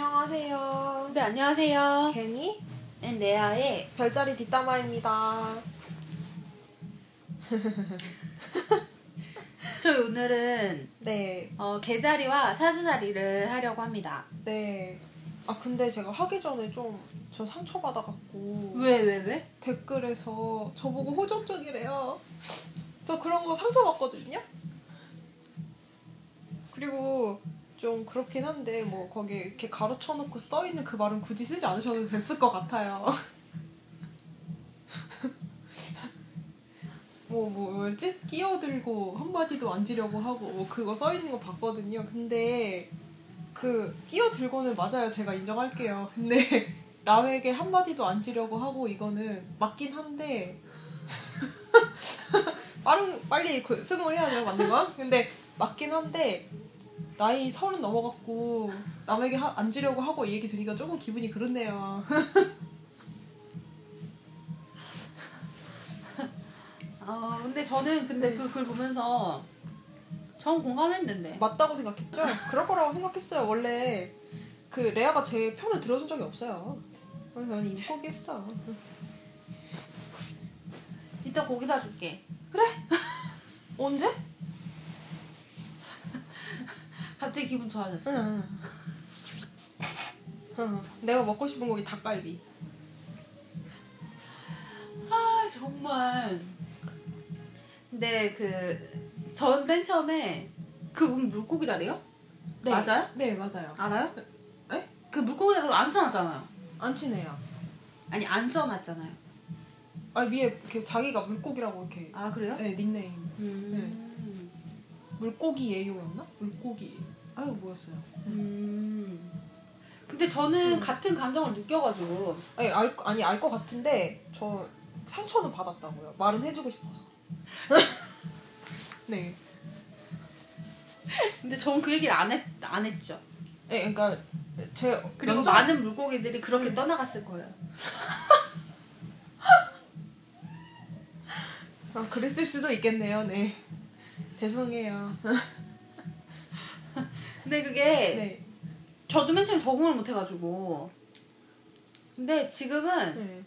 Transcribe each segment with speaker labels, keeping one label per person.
Speaker 1: 안녕하세요.
Speaker 2: 네, 안녕하세요.
Speaker 1: 개니
Speaker 2: 네, 네아의
Speaker 1: 별자리 뒷담화입니다.
Speaker 2: 저희 오늘은
Speaker 1: 네,
Speaker 2: 어, 개자리와 사스자리를 하려고 합니다.
Speaker 1: 네. 아 근데 제가 하기 전에 좀 저 상처 받아갖고
Speaker 2: 왜, 왜, 왜?
Speaker 1: 댓글에서 저보고 호접적이래요. 저 그런 거 상처 받거든요. 그리고 좀 그렇긴 한데 뭐 거기 이렇게 가로쳐 놓고 써 있는 그 말은 굳이 쓰지 않으셔도 됐을 것 같아요. 뭐, 뭐, 뭐였지? 끼어들고 한마디도 안 지려고 하고, 뭐, 그거 써 있는 거 봤거든요. 근데, 그, 끼어들고는 맞아요. 제가 인정할게요. 근데, 남에게 한마디도 안 지려고 하고, 이거는 맞긴 한데, 빠른, 빨리 그 수긍을 해야 돼요, 맞는 거? 근데, 맞긴 한데, 나이 서른 넘어갖고, 남에게 하, 안 지려고 하고 이 얘기 들으니까 조금 기분이 그렇네요.
Speaker 2: 어, 근데 저는 근데 그 글 보면서 전 공감했는데.
Speaker 1: 맞다고 생각했죠? 그럴 거라고 생각했어요. 원래 그 레아가 제 편을 들어준 적이 없어요. 그래서 저는 이미 포기했어.
Speaker 2: 이따 고기 사줄게.
Speaker 1: 언제?
Speaker 2: 갑자기 기분 좋아졌어.
Speaker 1: 응. 응. 내가 먹고 싶은 고기 닭갈비.
Speaker 2: 아, 정말. 근데 그, 전 맨 처음에 그분 물고기 다리요?
Speaker 1: 네.
Speaker 2: 맞아요?
Speaker 1: 네, 맞아요.
Speaker 2: 알아요?
Speaker 1: 네?
Speaker 2: 그 물고기 다리로 안 써놨잖아요.
Speaker 1: 안 친해요.
Speaker 2: 아니, 안 써놨잖아요.
Speaker 1: 아, 위에 이렇게 자기가 물고기라고 이렇게.
Speaker 2: 아, 그래요?
Speaker 1: 네, 닉네임.
Speaker 2: 음.
Speaker 1: 물고기 예요였나? 물고기. 아유, 뭐였어요?
Speaker 2: 음. 근데 저는
Speaker 1: 음.
Speaker 2: 같은 감정을 느껴가지고
Speaker 1: 아니, 알, 아니, 알 것 같은데, 저 상처는 받았다고요. 말은 해주고 싶어서. 네.
Speaker 2: 근데 전 그 얘기를 안, 했, 안 했죠.
Speaker 1: 네, 그러니까 제
Speaker 2: 그리고
Speaker 1: 면접-
Speaker 2: 많은 물고기들이 그렇게
Speaker 1: 음.
Speaker 2: 떠나갔을 거예요.
Speaker 1: 아, 그랬을 수도 있겠네요. 네. 죄송해요.
Speaker 2: 근데 그게
Speaker 1: 네.
Speaker 2: 저도 맨 처음에 적응을 못 해가지고 근데 지금은
Speaker 1: 네.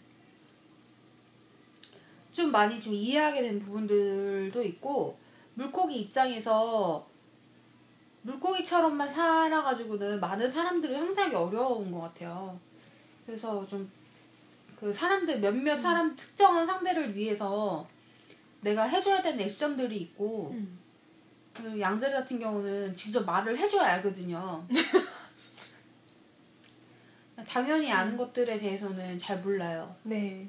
Speaker 2: 좀 많이 좀 이해하게 된 부분들도 있고 물고기 입장에서 물고기처럼만 살아가지고는 많은 사람들이 상당히 어려운 것 같아요. 그래서 좀 그 사람들 몇몇 사람 특정한 상대를 위해서 내가 해줘야 되는 액션들이 있고
Speaker 1: 음.
Speaker 2: 그 양자리 같은 경우는 직접 말을 해줘야 알거든요. 당연히 아는 것들에 대해서는 잘 몰라요.
Speaker 1: 네.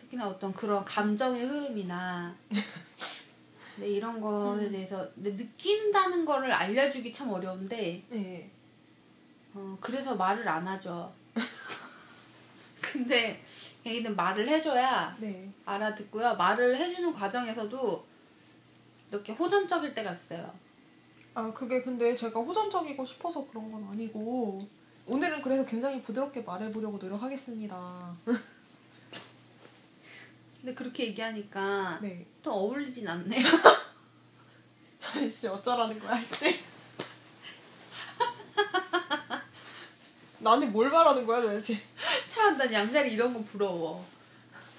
Speaker 2: 특히나 어떤 그런 감정의 흐름이나 네, 이런 거에
Speaker 1: 음.
Speaker 2: 대해서 네, 느낀다는 거를 알려주기 참 어려운데
Speaker 1: 네.
Speaker 2: 어, 그래서 말을 안 하죠. 근데 얘는 말을 해줘야
Speaker 1: 네.
Speaker 2: 알아듣고요. 말을 해주는 과정에서도 이렇게 호전적일 때가 있어요.
Speaker 1: 아, 그게 근데 제가 호전적이고 싶어서 그런 건 아니고 오늘은 그래서 굉장히 부드럽게 말해보려고 노력하겠습니다.
Speaker 2: 근데 그렇게 얘기하니까
Speaker 1: 네.
Speaker 2: 또 어울리진 않네요.
Speaker 1: 아이씨, 어쩌라는 거야, 아이씨. 나한테 뭘 말하는 거야, 도대체?
Speaker 2: 참, 난 양자리 이런 거 부러워.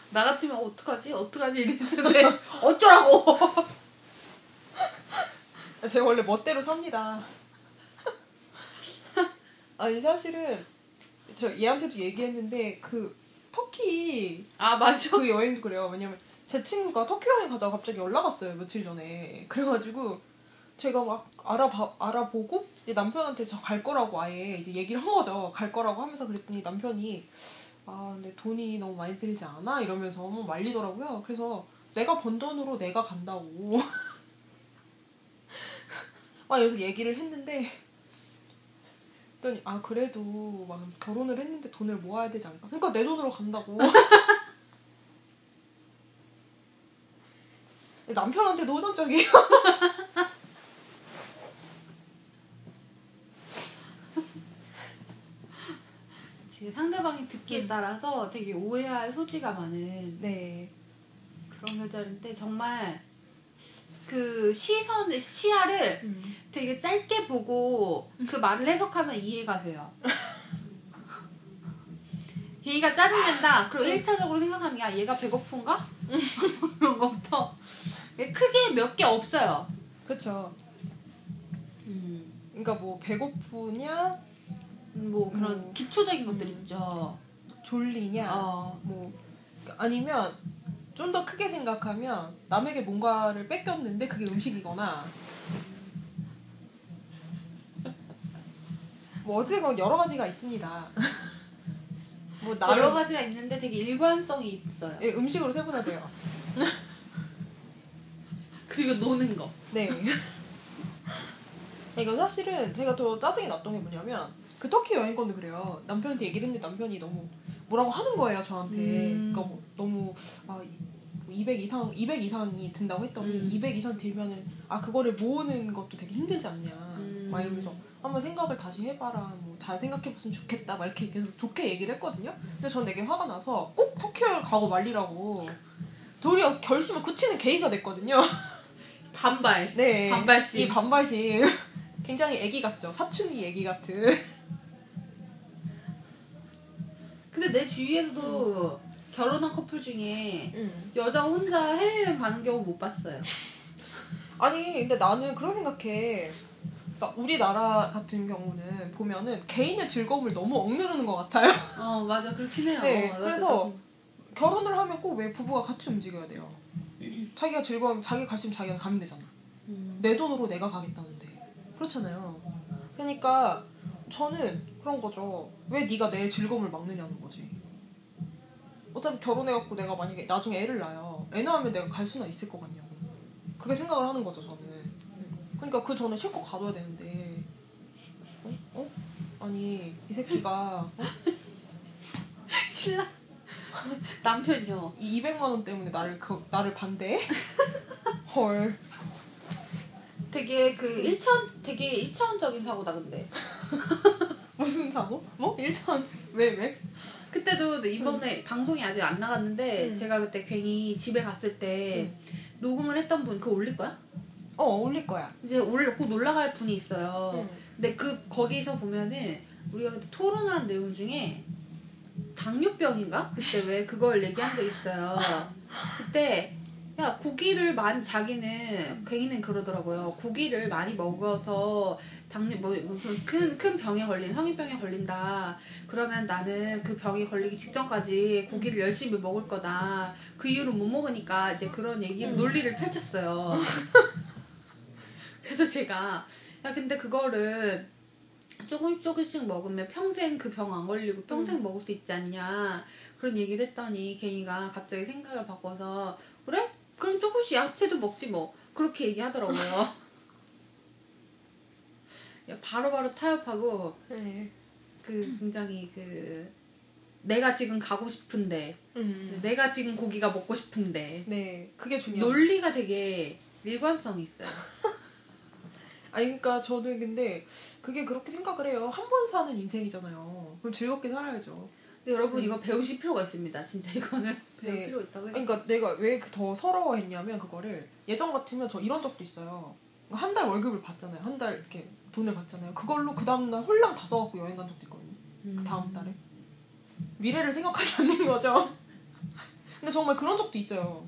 Speaker 2: 나 같으면 어떡하지? 어떡하지? 이랬는데 어쩌라고!
Speaker 1: 제가 원래 멋대로 삽니다. 아니, 사실은 저 얘한테도 얘기했는데 그 터키
Speaker 2: 아, 맞아.
Speaker 1: 그 여행도 그래요. 왜냐면 제 친구가 터키 여행 가자고 갑자기 연락 왔어요. 며칠 전에. 그래가지고 제가 막 알아봐, 알아보고 이제 남편한테 저 갈 거라고 아예 이제 얘기를 한 거죠. 갈 거라고 하면서 그랬더니 남편이 아 근데 돈이 너무 많이 들지 않아? 이러면서 너무 말리더라고요. 그래서 내가 번 돈으로 내가 간다고. 막 여기서 얘기를 했는데 그랬더니 아 그래도 막 결혼을 했는데 돈을 모아야 되지 않을까? 그러니까 내 돈으로 간다고. 남편한테도 호전적이에요.
Speaker 2: 지금 상대방이 듣기에 따라서 되게 오해할 소지가 많은
Speaker 1: 네.
Speaker 2: 그런 여자인데 정말 그 시선의 시야를
Speaker 1: 음.
Speaker 2: 되게 짧게 보고 그 말을 해석하면 이해가 돼요. 걔가 짜증낸다. 그럼 1차적으로 생각하는 게 아, 얘가 배고픈가? 그런 거부터 크게 몇 개 없어요.
Speaker 1: 그렇죠.
Speaker 2: 음,
Speaker 1: 그러니까 뭐 배고프냐,
Speaker 2: 뭐 그런
Speaker 1: 음.
Speaker 2: 기초적인 것들
Speaker 1: 음.
Speaker 2: 있죠.
Speaker 1: 졸리냐,
Speaker 2: 어,
Speaker 1: 뭐 아니면 좀 더 크게 생각하면 남에게 뭔가를 뺏겼는데 그게 음식이거나 뭐 어쨌건 여러 가지가 있습니다. 뭐 나름
Speaker 2: 여러 가지가 있는데 되게 일관성이 있어요.
Speaker 1: 예, 음식으로 세분화돼요.
Speaker 2: 그리고 노는 거.
Speaker 1: 네. 이거 사실은 제가 더 짜증이 났던 게 뭐냐면 그 터키 여행권도 그래요. 남편한테 얘기를 했는데 남편이 너무 뭐라고 하는 거예요 저한테.
Speaker 2: 음.
Speaker 1: 그러니까 뭐 너무 아, 200 이상 200 이상이 든다고 했더니
Speaker 2: 음.
Speaker 1: 200 이상 들면은 아 그거를 모으는 것도 되게 힘들지 않냐.
Speaker 2: 음.
Speaker 1: 막 이러면서 한번 생각을 다시 해봐라. 뭐 잘 생각해봤으면 좋겠다. 막 이렇게 계속 좋게 얘기를 했거든요. 근데 전 되게 화가 나서 꼭 터키 여행 가고 말리라고. 도리어 결심을 굳히는 계기가 됐거든요.
Speaker 2: 반발.
Speaker 1: 네.
Speaker 2: 반발심.
Speaker 1: 이 반발심. 굉장히 애기 같죠. 사춘기 애기 같은.
Speaker 2: 근데 내 주위에서도 결혼한 커플 중에
Speaker 1: 음.
Speaker 2: 여자 혼자 해외여행 가는 경우 못 봤어요.
Speaker 1: 아니, 근데 나는 그런 생각해. 그러니까 우리나라 같은 경우는 보면은 개인의 즐거움을 너무 억누르는 것 같아요.
Speaker 2: 어 맞아 그렇긴 해요.
Speaker 1: 네,
Speaker 2: 맞아.
Speaker 1: 그래서 결혼을 하면 꼭 왜 부부가 같이 움직여야 돼요. 자기가 즐거우면 자기 갈 수 있으면 자기가 가면 되잖아.
Speaker 2: 음.
Speaker 1: 내 돈으로 내가 가겠다는데 그렇잖아요. 그러니까 저는 그런 거죠. 왜 네가 내 즐거움을 막느냐는 거지. 어차피 결혼해갖고 내가 만약에 나중에 애를 낳아요. 애 낳으면 내가 갈 수나 있을 것 같냐고. 그렇게 생각을 하는 거죠 저는. 그러니까 그 전에 실컷 가둬야 되는데. 어? 어? 아니 이 새끼가 어?
Speaker 2: 신랑 남편이요.
Speaker 1: 이 200만 원 때문에 나를 그 나를 반대해? 헐.
Speaker 2: 되게 그 1차원 되게 1차원적인 사고다 근데.
Speaker 1: 무슨 사고? 뭐? 1천 왜 왜?
Speaker 2: 그때도 이번에 방송이 아직 안 나갔는데
Speaker 1: 음.
Speaker 2: 제가 그때 괜히 집에 갔을 때 녹음을 했던 분 그거 올릴 거야?
Speaker 1: 어 올릴 거야.
Speaker 2: 이제 올곧 올라갈 분이 있어요.
Speaker 1: 응.
Speaker 2: 근데 그 거기서 보면은 우리가 그때 토론을 한 내용 중에 당뇨병인가 그때 왜 그걸 얘기한 적 있어요. 그때 야 고기를 많이 자기는 괜히는 그러더라고요. 고기를 많이 먹어서 당뇨 뭐 무슨 큰 큰 병에 걸린 성인병에 걸린다. 그러면 나는 그 병이 걸리기 직전까지 고기를 열심히 먹을 거다. 그 이후로 못 먹으니까 이제 그런 얘기를
Speaker 1: 음.
Speaker 2: 논리를 펼쳤어요. 그래서 제가 야 근데 그거를 조금씩 조금씩 먹으면 평생 그 병 안 걸리고 평생 먹을 수 있지 않냐 그런 얘기를 했더니 걔이가 갑자기 생각을 바꿔서 그래? 그럼 조금씩 야채도 먹지 뭐 그렇게 얘기하더라고요 야, 바로 바로 타협하고
Speaker 1: 네.
Speaker 2: 그 굉장히 그 내가 지금 가고 싶은데
Speaker 1: 음.
Speaker 2: 내가 지금 고기가 먹고 싶은데
Speaker 1: 네, 그게 중요해요.
Speaker 2: 논리가 되게 일관성이 있어요
Speaker 1: 아니 그러니까 저는 근데 그게 그렇게 생각을 해요. 한 번 사는 인생이잖아요. 그럼 즐겁게 살아야죠.
Speaker 2: 근데 여러분 이거 배우실 필요가 있습니다. 진짜 이거는 배울
Speaker 1: 네.
Speaker 2: 필요 있다고
Speaker 1: 그러니까 내가 왜 더 서러워했냐면 그거를 예전 같으면 저 이런 적도 있어요. 한 달 월급을 받잖아요. 한 달 이렇게 돈을 받잖아요. 그걸로 그 다음 날 홀랑 다 써갖고 여행 간 적도 있거든요.
Speaker 2: 음.
Speaker 1: 그 다음 달에 미래를 생각하지 않는 거죠. 근데 정말 그런 적도 있어요.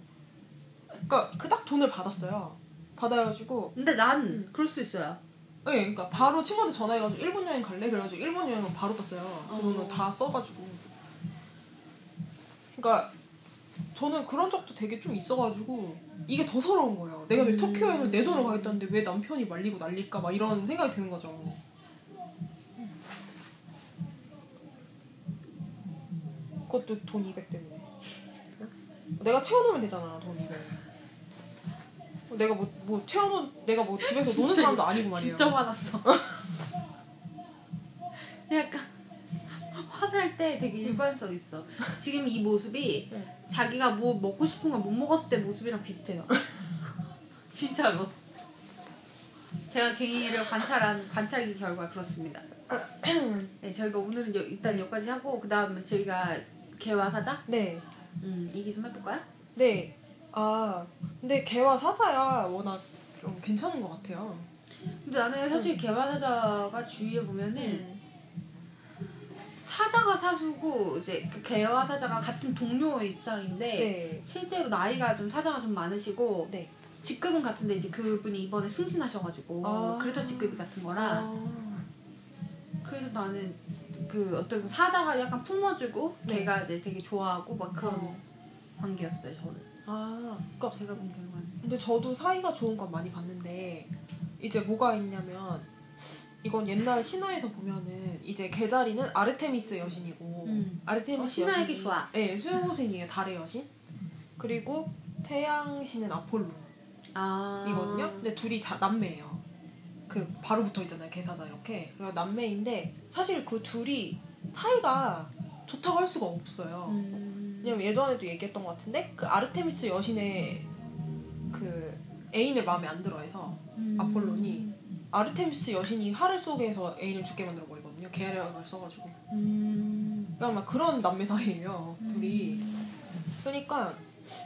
Speaker 1: 그러니까 그딱 돈을 받았어요. 받아가지고
Speaker 2: 근데 난
Speaker 1: 음.
Speaker 2: 그럴 수 있어요.
Speaker 1: 네, 그러니까 바로 친구한테 전화해가지고 일본 여행 갈래? 그래가지고 일본 여행은 바로 떴어요. 그 돈을
Speaker 2: 어.
Speaker 1: 다 써가지고. 그러니까 저는 그런 적도 되게 좀 있어가지고 이게 더 서러운 거예요. 내가 왜
Speaker 2: 음.
Speaker 1: 터키 여행을 내 돈으로 가겠다는데 왜 남편이 말리고 난릴까 막 이런 생각이 드는 거죠. 그것도 돈 200 때문에. 내가 채워놓으면 되잖아, 돈 200. 내가 뭐, 뭐 채워놓은, 내가 뭐 집에서 노는 사람도 아니고 말이에요.
Speaker 2: 진짜 화났어. 약간 화날 때 되게 일관성 있어. 지금 이 모습이
Speaker 1: 응.
Speaker 2: 자기가 뭐 먹고 싶은 걸 못 먹었을 때 모습이랑 비슷해요. 진짜로. 제가 개인을 관찰한 관찰기 결과 그렇습니다. 네, 저희가 오늘은 여, 일단 여기까지 하고 그 다음에 저희가 개와 사자
Speaker 1: 네.
Speaker 2: 음, 얘기 좀 해볼까요?
Speaker 1: 네. 아, 근데 개와 사자야 워낙 좀 괜찮은 것 같아요.
Speaker 2: 근데 나는 사실 개와 사자가 주위에 보면은
Speaker 1: 음.
Speaker 2: 사자가 사수고 이제 그 개와 사자가 같은 동료의 입장인데
Speaker 1: 네.
Speaker 2: 실제로 나이가 좀 사자가 좀 많으시고
Speaker 1: 네.
Speaker 2: 직급은 같은데 이제 그분이 이번에 승진하셔가지고
Speaker 1: 아.
Speaker 2: 그래서 직급이 같은 거라
Speaker 1: 아.
Speaker 2: 그래서 나는 그 어떤 사자가 약간 품어주고
Speaker 1: 네.
Speaker 2: 걔가 이제 되게 좋아하고 막 그런
Speaker 1: 어.
Speaker 2: 관계였어요 저는
Speaker 1: 아, 그러니까
Speaker 2: 제가 본 결과는
Speaker 1: 근데 저도 사이가 좋은 건 많이 봤는데 이제 뭐가 있냐면 이건 옛날 신화에서 보면은 이제 개자리는 아르테미스 여신이고
Speaker 2: 음.
Speaker 1: 아르테미스
Speaker 2: 어, 신화에게
Speaker 1: 여신이-
Speaker 2: 좋아.
Speaker 1: 네, 수호신이에요. 달의 여신. 그리고 태양신은 아폴로.
Speaker 2: 아
Speaker 1: 이거든요. 근데 둘이 자, 남매예요. 그 바로 붙어 있잖아요. 개사자 이렇게. 그리고 남매인데 사실 그 둘이 사이가 좋다고 할 수가 없어요.
Speaker 2: 음.
Speaker 1: 왜냐면 예전에도 얘기했던 것 같은데 그 아르테미스 여신의 그 애인을 마음에 안 들어해서
Speaker 2: 음.
Speaker 1: 아폴론이 아르테미스 여신이 하늘 속에서 애인을 죽게 만들어 버리거든요. 계략을 써가지고.
Speaker 2: 음.
Speaker 1: 그러니까 막 그런 남매 사이예요. 둘이. 그러니까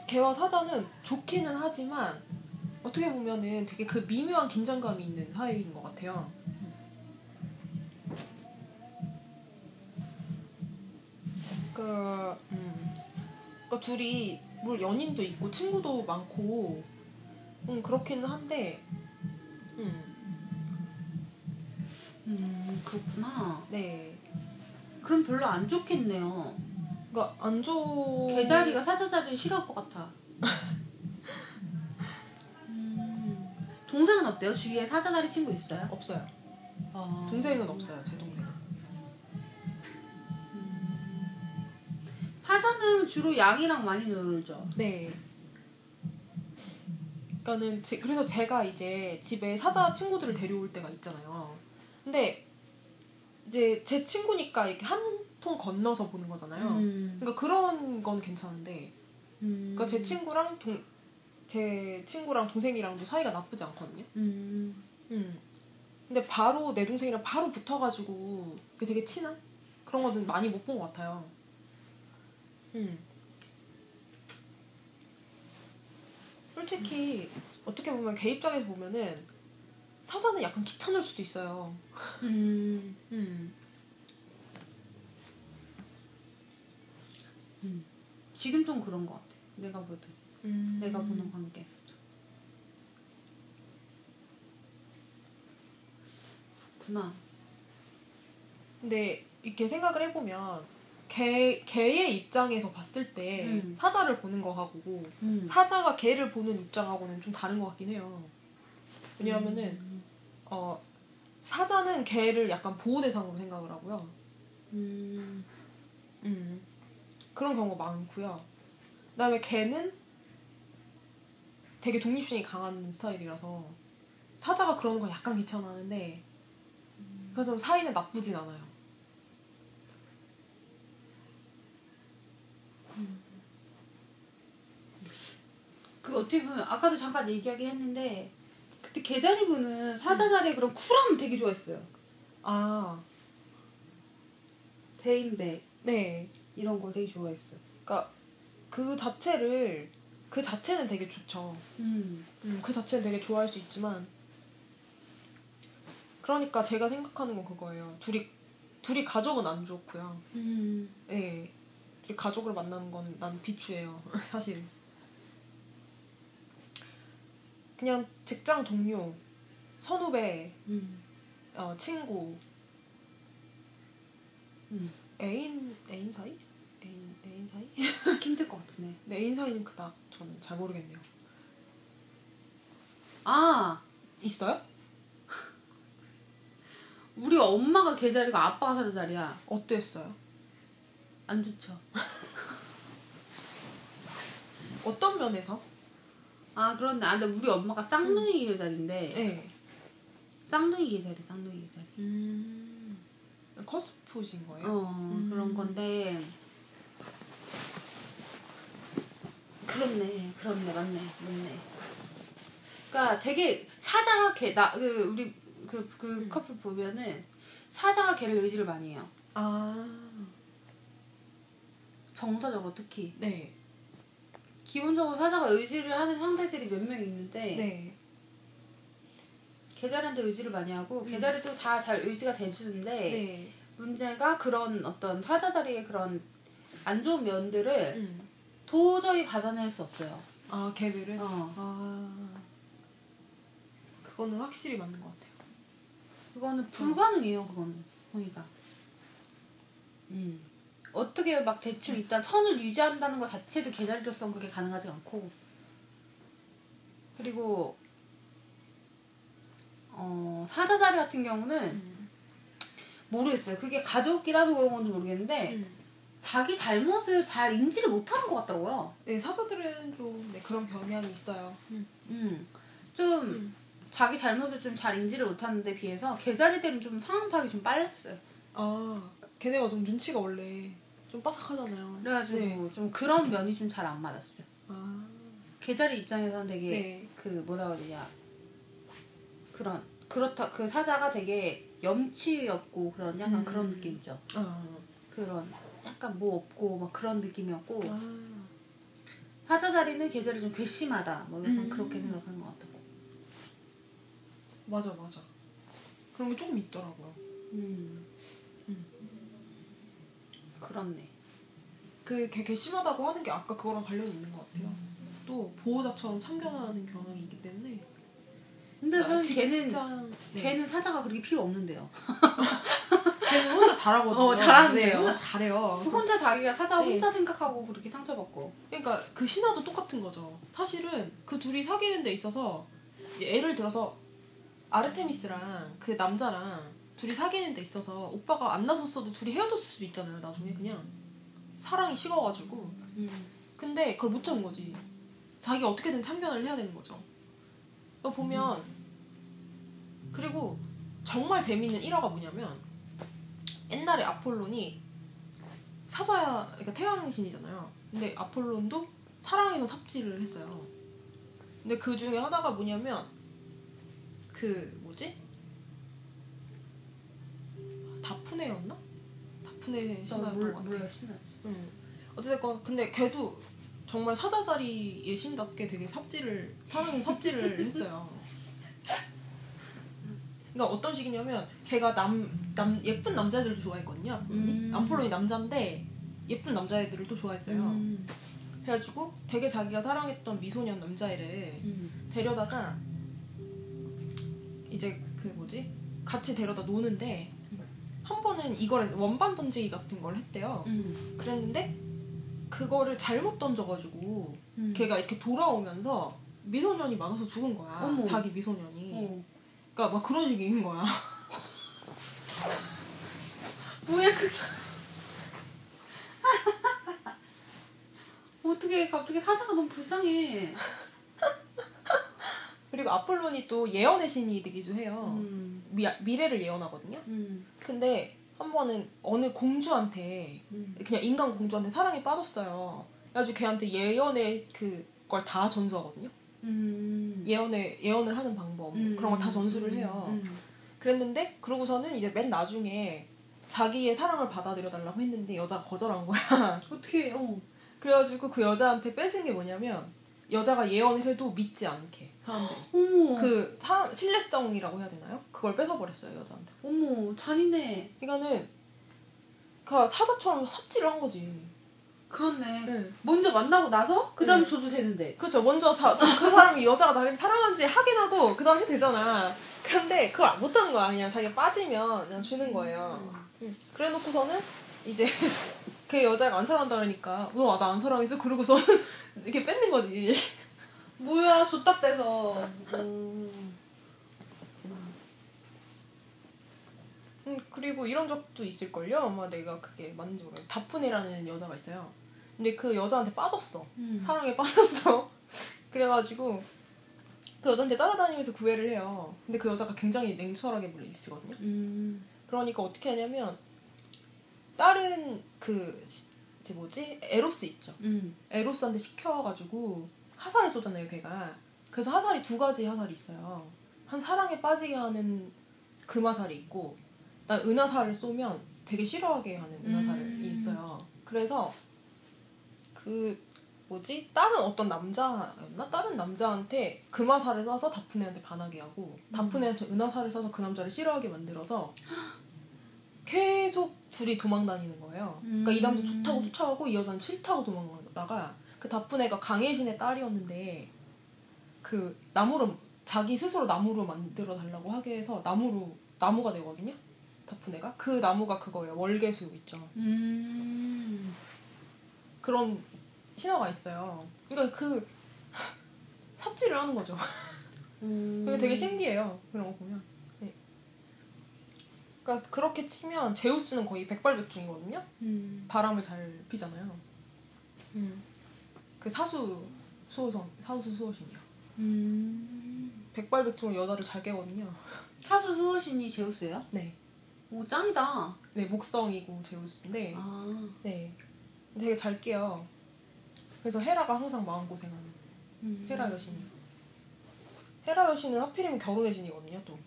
Speaker 1: 개와 사자는 좋기는 하지만 어떻게 보면은 되게 그 미묘한 긴장감이 있는 사이인 것 같아요. 그, 음. 그러니까 둘이 물 연인도 있고 친구도 많고, 음 그렇기는 한데, 음,
Speaker 2: 음 그렇구나
Speaker 1: 네,
Speaker 2: 그럼 별로 안 좋겠네요
Speaker 1: 그러니까 안 좋.
Speaker 2: 개자리가 사자자리를 싫어할 것 같아 음. 동생은 어때요? 주위에 사자자리 친구 있어요?
Speaker 1: 없어요.
Speaker 2: 아.
Speaker 1: 동생은 없어요. 제 동생은.
Speaker 2: 사자는 주로 양이랑 많이 놀죠.
Speaker 1: 네. 그러니까는 지- 그래서 제가 이제 집에 사자 친구들을 데려올 때가 있잖아요. 근데 이제 제 친구니까 이렇게 한 통 건너서 보는 거잖아요.
Speaker 2: 음.
Speaker 1: 그러니까 그런 건 괜찮은데,
Speaker 2: 음.
Speaker 1: 그러니까 제 친구랑 동, 제 친구랑 동생이랑도 사이가 나쁘지 않거든요.
Speaker 2: 음.
Speaker 1: 음. 근데 바로 내 동생이랑 바로 붙어가지고 그 되게 친한 그런 거는 많이 못 본 것 같아요. 음. 솔직히 어떻게 보면 개 입장에서 보면은 사자는 약간 귀찮을 수도 있어요.
Speaker 2: 음.
Speaker 1: 음.
Speaker 2: 지금 좀 그런 것 같아. 내가 보던
Speaker 1: 음.
Speaker 2: 내가 보는 관계에서도. 그렇구나.
Speaker 1: 근데 이렇게 생각을 해보면 개 개의 입장에서 봤을 때
Speaker 2: 음.
Speaker 1: 사자를 보는 거하고
Speaker 2: 음.
Speaker 1: 사자가 개를 보는 입장하고는 좀 다른 것 같긴 해요. 왜냐하면은
Speaker 2: 음.
Speaker 1: 어 사자는 개를 약간 보호 대상으로 생각을 하고요.
Speaker 2: 음.
Speaker 1: 음. 그런 경우가 많고요. 그다음에 개는 되게 독립심이 강한 스타일이라서 사자가 그러는 건 약간 귀찮아하는데 그래도 사이는 나쁘진 않아요.
Speaker 2: 그 어떻게 보면 아까도 잠깐 얘기하긴 했는데 그때 개자리분은 사자자리의 그런 쿨함 되게 좋아했어요.
Speaker 1: 아,
Speaker 2: 배인배
Speaker 1: 네.
Speaker 2: 이런 거 되게 좋아했어요.
Speaker 1: 그러니까 그 자체를 그 자체는 되게 좋죠.
Speaker 2: 음.
Speaker 1: 음, 그 자체는 되게 좋아할 수 있지만 그러니까 제가 생각하는 건 그거예요. 둘이 둘이 가족은 안 좋고요.
Speaker 2: 음.
Speaker 1: 예. 둘이 가족을 만나는 건 난 비추해요. 사실. 그냥 직장 동료, 선후배,
Speaker 2: 음.
Speaker 1: 어, 친구,
Speaker 2: 음.
Speaker 1: 애인 애인 사이? 애인 애인 사이?
Speaker 2: 힘들 것 같으네.
Speaker 1: 네, 애인 사이는 그닥 저는 잘 모르겠네요.
Speaker 2: 아
Speaker 1: 있어요?
Speaker 2: 우리 엄마가 개자리고 아빠가 사자자리야.
Speaker 1: 어땠어요?
Speaker 2: 안 좋죠.
Speaker 1: 어떤 면에서?
Speaker 2: 아 그런데 아, 근데 우리 엄마가 쌍둥이 개자리인데
Speaker 1: 네.
Speaker 2: 쌍둥이 개자리 쌍둥이 개자리.
Speaker 1: 음. 커스프신 거예요?
Speaker 2: 어
Speaker 1: 음.
Speaker 2: 그런 건데 그렇네 그렇네 맞네 맞네. 그러니까 되게 사자가 개나그 우리 그그
Speaker 1: 음.
Speaker 2: 커플 보면은 사자가 개를 의지를 많이 해요.
Speaker 1: 아.
Speaker 2: 정서적으로 특히
Speaker 1: 네.
Speaker 2: 기본적으로 사자가 의지를 하는 상대들이 몇 명 있는데
Speaker 1: 네.
Speaker 2: 개자리한테 의지를 많이 하고
Speaker 1: 음.
Speaker 2: 개자리도 다 잘 의지가 돼주는데
Speaker 1: 네.
Speaker 2: 문제가 그런 어떤 사자 자리의 그런 안 좋은 면들을
Speaker 1: 음.
Speaker 2: 도저히 받아낼 수 없어요.
Speaker 1: 아 걔들은
Speaker 2: 어.
Speaker 1: 아 그거는 확실히 맞는 것 같아요.
Speaker 2: 그거는 불가능해요. 그거는 보니까. 음. 어떻게 막 대충 일단 선을 유지한다는 것 자체도 개자리로서는 그게 가능하지 않고 그리고 어 사자자리 같은 경우는
Speaker 1: 음.
Speaker 2: 모르겠어요. 그게 가족이라서 그런 건지 모르겠는데
Speaker 1: 음.
Speaker 2: 자기 잘못을 잘 인지를 못하는 것 같더라고요.
Speaker 1: 네 사자들은 좀 네, 그런 경향이 있어요. 음.
Speaker 2: 음. 좀
Speaker 1: 음.
Speaker 2: 자기 잘못을 좀 잘 인지를 못하는데 비해서 개자리들은 좀 상황 파악이 좀 빨랐어요.
Speaker 1: 아 걔네가 좀 눈치가 원래 좀 빠삭하잖아요.
Speaker 2: 그래가지고
Speaker 1: 네.
Speaker 2: 좀 그런 면이 좀 잘 안 맞았어요.
Speaker 1: 아
Speaker 2: 개자리 입장에서는 되게
Speaker 1: 네.
Speaker 2: 그 뭐라 그러냐 그런 그렇다 그 사자가 되게 염치 없고 그런 약간
Speaker 1: 음.
Speaker 2: 그런 느낌이죠.
Speaker 1: 아.
Speaker 2: 그런 약간 뭐 없고 막 그런 느낌이었고
Speaker 1: 아.
Speaker 2: 사자 자리는 계절이 좀 괘씸하다 뭐 약간
Speaker 1: 음.
Speaker 2: 그렇게 생각하는 것 같고.
Speaker 1: 맞아 맞아. 그런 게 조금 있더라고요.
Speaker 2: 음.
Speaker 1: 음.
Speaker 2: 그렇네.
Speaker 1: 그걔 괘씸하다고 하는 게 아까 그거랑 관련이 있는 것 같아요. 또 보호자처럼 참견하는 경향이 있기 때문에.
Speaker 2: 근데 사실 걔는
Speaker 1: 직장- 네.
Speaker 2: 걔는 사자가 그렇게 필요 없는데요.
Speaker 1: 걔는 혼자 잘하거든요.
Speaker 2: 어, 잘하는데요.
Speaker 1: 네, 혼자 잘해요.
Speaker 2: 혼자 자기가 사자
Speaker 1: 네.
Speaker 2: 혼자 생각하고 그렇게 상처받고.
Speaker 1: 그러니까 그 신화도 똑같은 거죠. 사실은 그 둘이 사귀는 데 있어서 예를 들어서 아르테미스랑 그 남자랑 둘이 사귀는 데 있어서 오빠가 안 나섰어도 둘이 헤어졌을 수도 있잖아요. 나중에 그냥 사랑이 식어가지고.
Speaker 2: 음.
Speaker 1: 근데 그걸 못 참은 거지. 자기 어떻게든 참견을 해야 되는 거죠. 너 보면 그리고 정말 재밌는 일화가 뭐냐면 옛날에 아폴론이 사자야 그러니까 태양신이잖아요. 근데 아폴론도 사랑해서 삽질을 했어요. 근데 그 중에 하나가 뭐냐면 그 뭐지? 다프네였나? 다프네 신화였던 것 같아.
Speaker 2: 신화.
Speaker 1: 응. 어쨌든 근데 걔도 정말 사자자리의 신답게 되게 삽질을 사랑에 삽질을 했어요. 그러니까 어떤 식이냐면 걔가 남, 남 예쁜 남자애들도 좋아했거든요.
Speaker 2: 음.
Speaker 1: 아폴론이 남자인데 예쁜 남자애들을 또 좋아했어요.
Speaker 2: 음.
Speaker 1: 그래가지고 되게 자기가 사랑했던 미소년 남자애를
Speaker 2: 음.
Speaker 1: 데려다가 이제 그 뭐지 같이 데려다 노는데 한 번은 이걸 원반 던지기 같은 걸 했대요.
Speaker 2: 음.
Speaker 1: 그랬는데 그거를 잘못 던져가지고
Speaker 2: 음.
Speaker 1: 걔가 이렇게 돌아오면서 미소년이 많아서 죽은 거야.
Speaker 2: 어머.
Speaker 1: 자기 미소년이.
Speaker 2: 어.
Speaker 1: 그러니까 막 그런 식인 거야.
Speaker 2: 뭐야 그게 어떻게 갑자기 사자가 너무 불쌍해
Speaker 1: 그리고 아폴론이 또 예언의 신이 되기도 해요.
Speaker 2: 음.
Speaker 1: 미, 미래를 예언하거든요.
Speaker 2: 음.
Speaker 1: 근데 한 번은 어느 공주한테
Speaker 2: 음.
Speaker 1: 그냥 인간 공주한테 사랑에 빠졌어요. 그래가지고 걔한테 예언의 그걸 다 전수하거든요.
Speaker 2: 음.
Speaker 1: 예언의 예언을 하는 방법
Speaker 2: 음.
Speaker 1: 그런 걸 다 전수를 해요.
Speaker 2: 음.
Speaker 1: 그랬는데 그러고서는 이제 맨 나중에 자기의 사랑을 받아들여 달라고 했는데 여자가 거절한 거야.
Speaker 2: 어떻게 어.
Speaker 1: 그래가지고 그 여자한테 뺏은 게 뭐냐면 여자가 예언을 해도 믿지 않게 사람들이
Speaker 2: 어머
Speaker 1: 그 사람 신뢰성이라고 해야 되나요? 그걸 뺏어버렸어요 여자한테.
Speaker 2: 어머 잔인해
Speaker 1: 그러니까는 그 사자처럼 삽질을 한 거지.
Speaker 2: 그렇네
Speaker 1: 네.
Speaker 2: 먼저 만나고 나서 그 다음에
Speaker 1: 네.
Speaker 2: 줘도 되는데
Speaker 1: 그렇죠. 먼저 자, 그 사람이 여자가 나를 사랑하는지 확인하고 그 다음에 되잖아. 그런데 그걸 못하는 거야. 그냥 자기가 빠지면 그냥 주는 거예요. 응. 그래 놓고서는 이제 그 여자가 안 사랑한다 그러니까 너 나 안 사랑했어? 그러고서는 이렇게 뺏는 거지.
Speaker 2: 뭐야 줬다 빼서 음.
Speaker 1: 음, 그리고 이런 적도 있을걸요? 아마 내가 그게 맞는지 모르겠어. 다프네라는 여자가 있어요. 근데 그 여자한테 빠졌어.
Speaker 2: 음.
Speaker 1: 사랑에 빠졌어. 그래가지고 그 여자한테 따라다니면서 구애를 해요. 근데 그 여자가 굉장히 냉철하게 물리치거든요.
Speaker 2: 음.
Speaker 1: 그러니까 어떻게 하냐면 다른 그 시- 이제 뭐지 에로스 있죠.
Speaker 2: 음.
Speaker 1: 에로스한테 시켜가지고 화살을 쏘잖아요, 걔가. 그래서 화살이 두 가지 화살이 있어요. 한 사랑에 빠지게 하는 금화살이 있고, 난 은하살을 쏘면 되게 싫어하게 하는 은하살이
Speaker 2: 음.
Speaker 1: 있어요. 그래서 그 뭐지 다른 어떤 남자였나 다른 남자한테 금화살을 쏴서 다프네한테 반하게 하고 다프네한테 은하살을 쏴서 그 남자를 싫어하게 만들어서 계속 둘이 도망 다니는 거예요. 그러니까 이 남자 좋다고 쫓아가고 이 여자는 싫다고 도망가다가 그 다픈 애가 강혜신의 딸이었는데 그 나무로 자기 스스로 나무로 만들어 달라고 하게 해서 나무로 나무가 되거든요. 다픈 애가 그 나무가 그거예요. 월계수 있죠.
Speaker 2: 음.
Speaker 1: 그런 신화가 있어요. 그러니까 그 삽질을 하는 거죠.
Speaker 2: 음.
Speaker 1: 그게 되게 신기해요. 그런 거 보면. 네. 그러니까 그렇게 치면 제우스는 거의 백발백중이거든요.
Speaker 2: 음.
Speaker 1: 바람을 잘 피잖아요. 그 사수 수호성 사수 수호신이요.
Speaker 2: 음.
Speaker 1: 백발백중은 여자를 잘 깨거든요.
Speaker 2: 사수 수호신이 제우스예요?
Speaker 1: 네.
Speaker 2: 오 짱이다.
Speaker 1: 네 목성이고 제우스인데
Speaker 2: 아.
Speaker 1: 네 되게 잘 깨요. 그래서 헤라가 항상 마음 고생하는
Speaker 2: 음.
Speaker 1: 헤라 여신이. 헤라 여신은 하필이면 결혼의 신이거든요 또.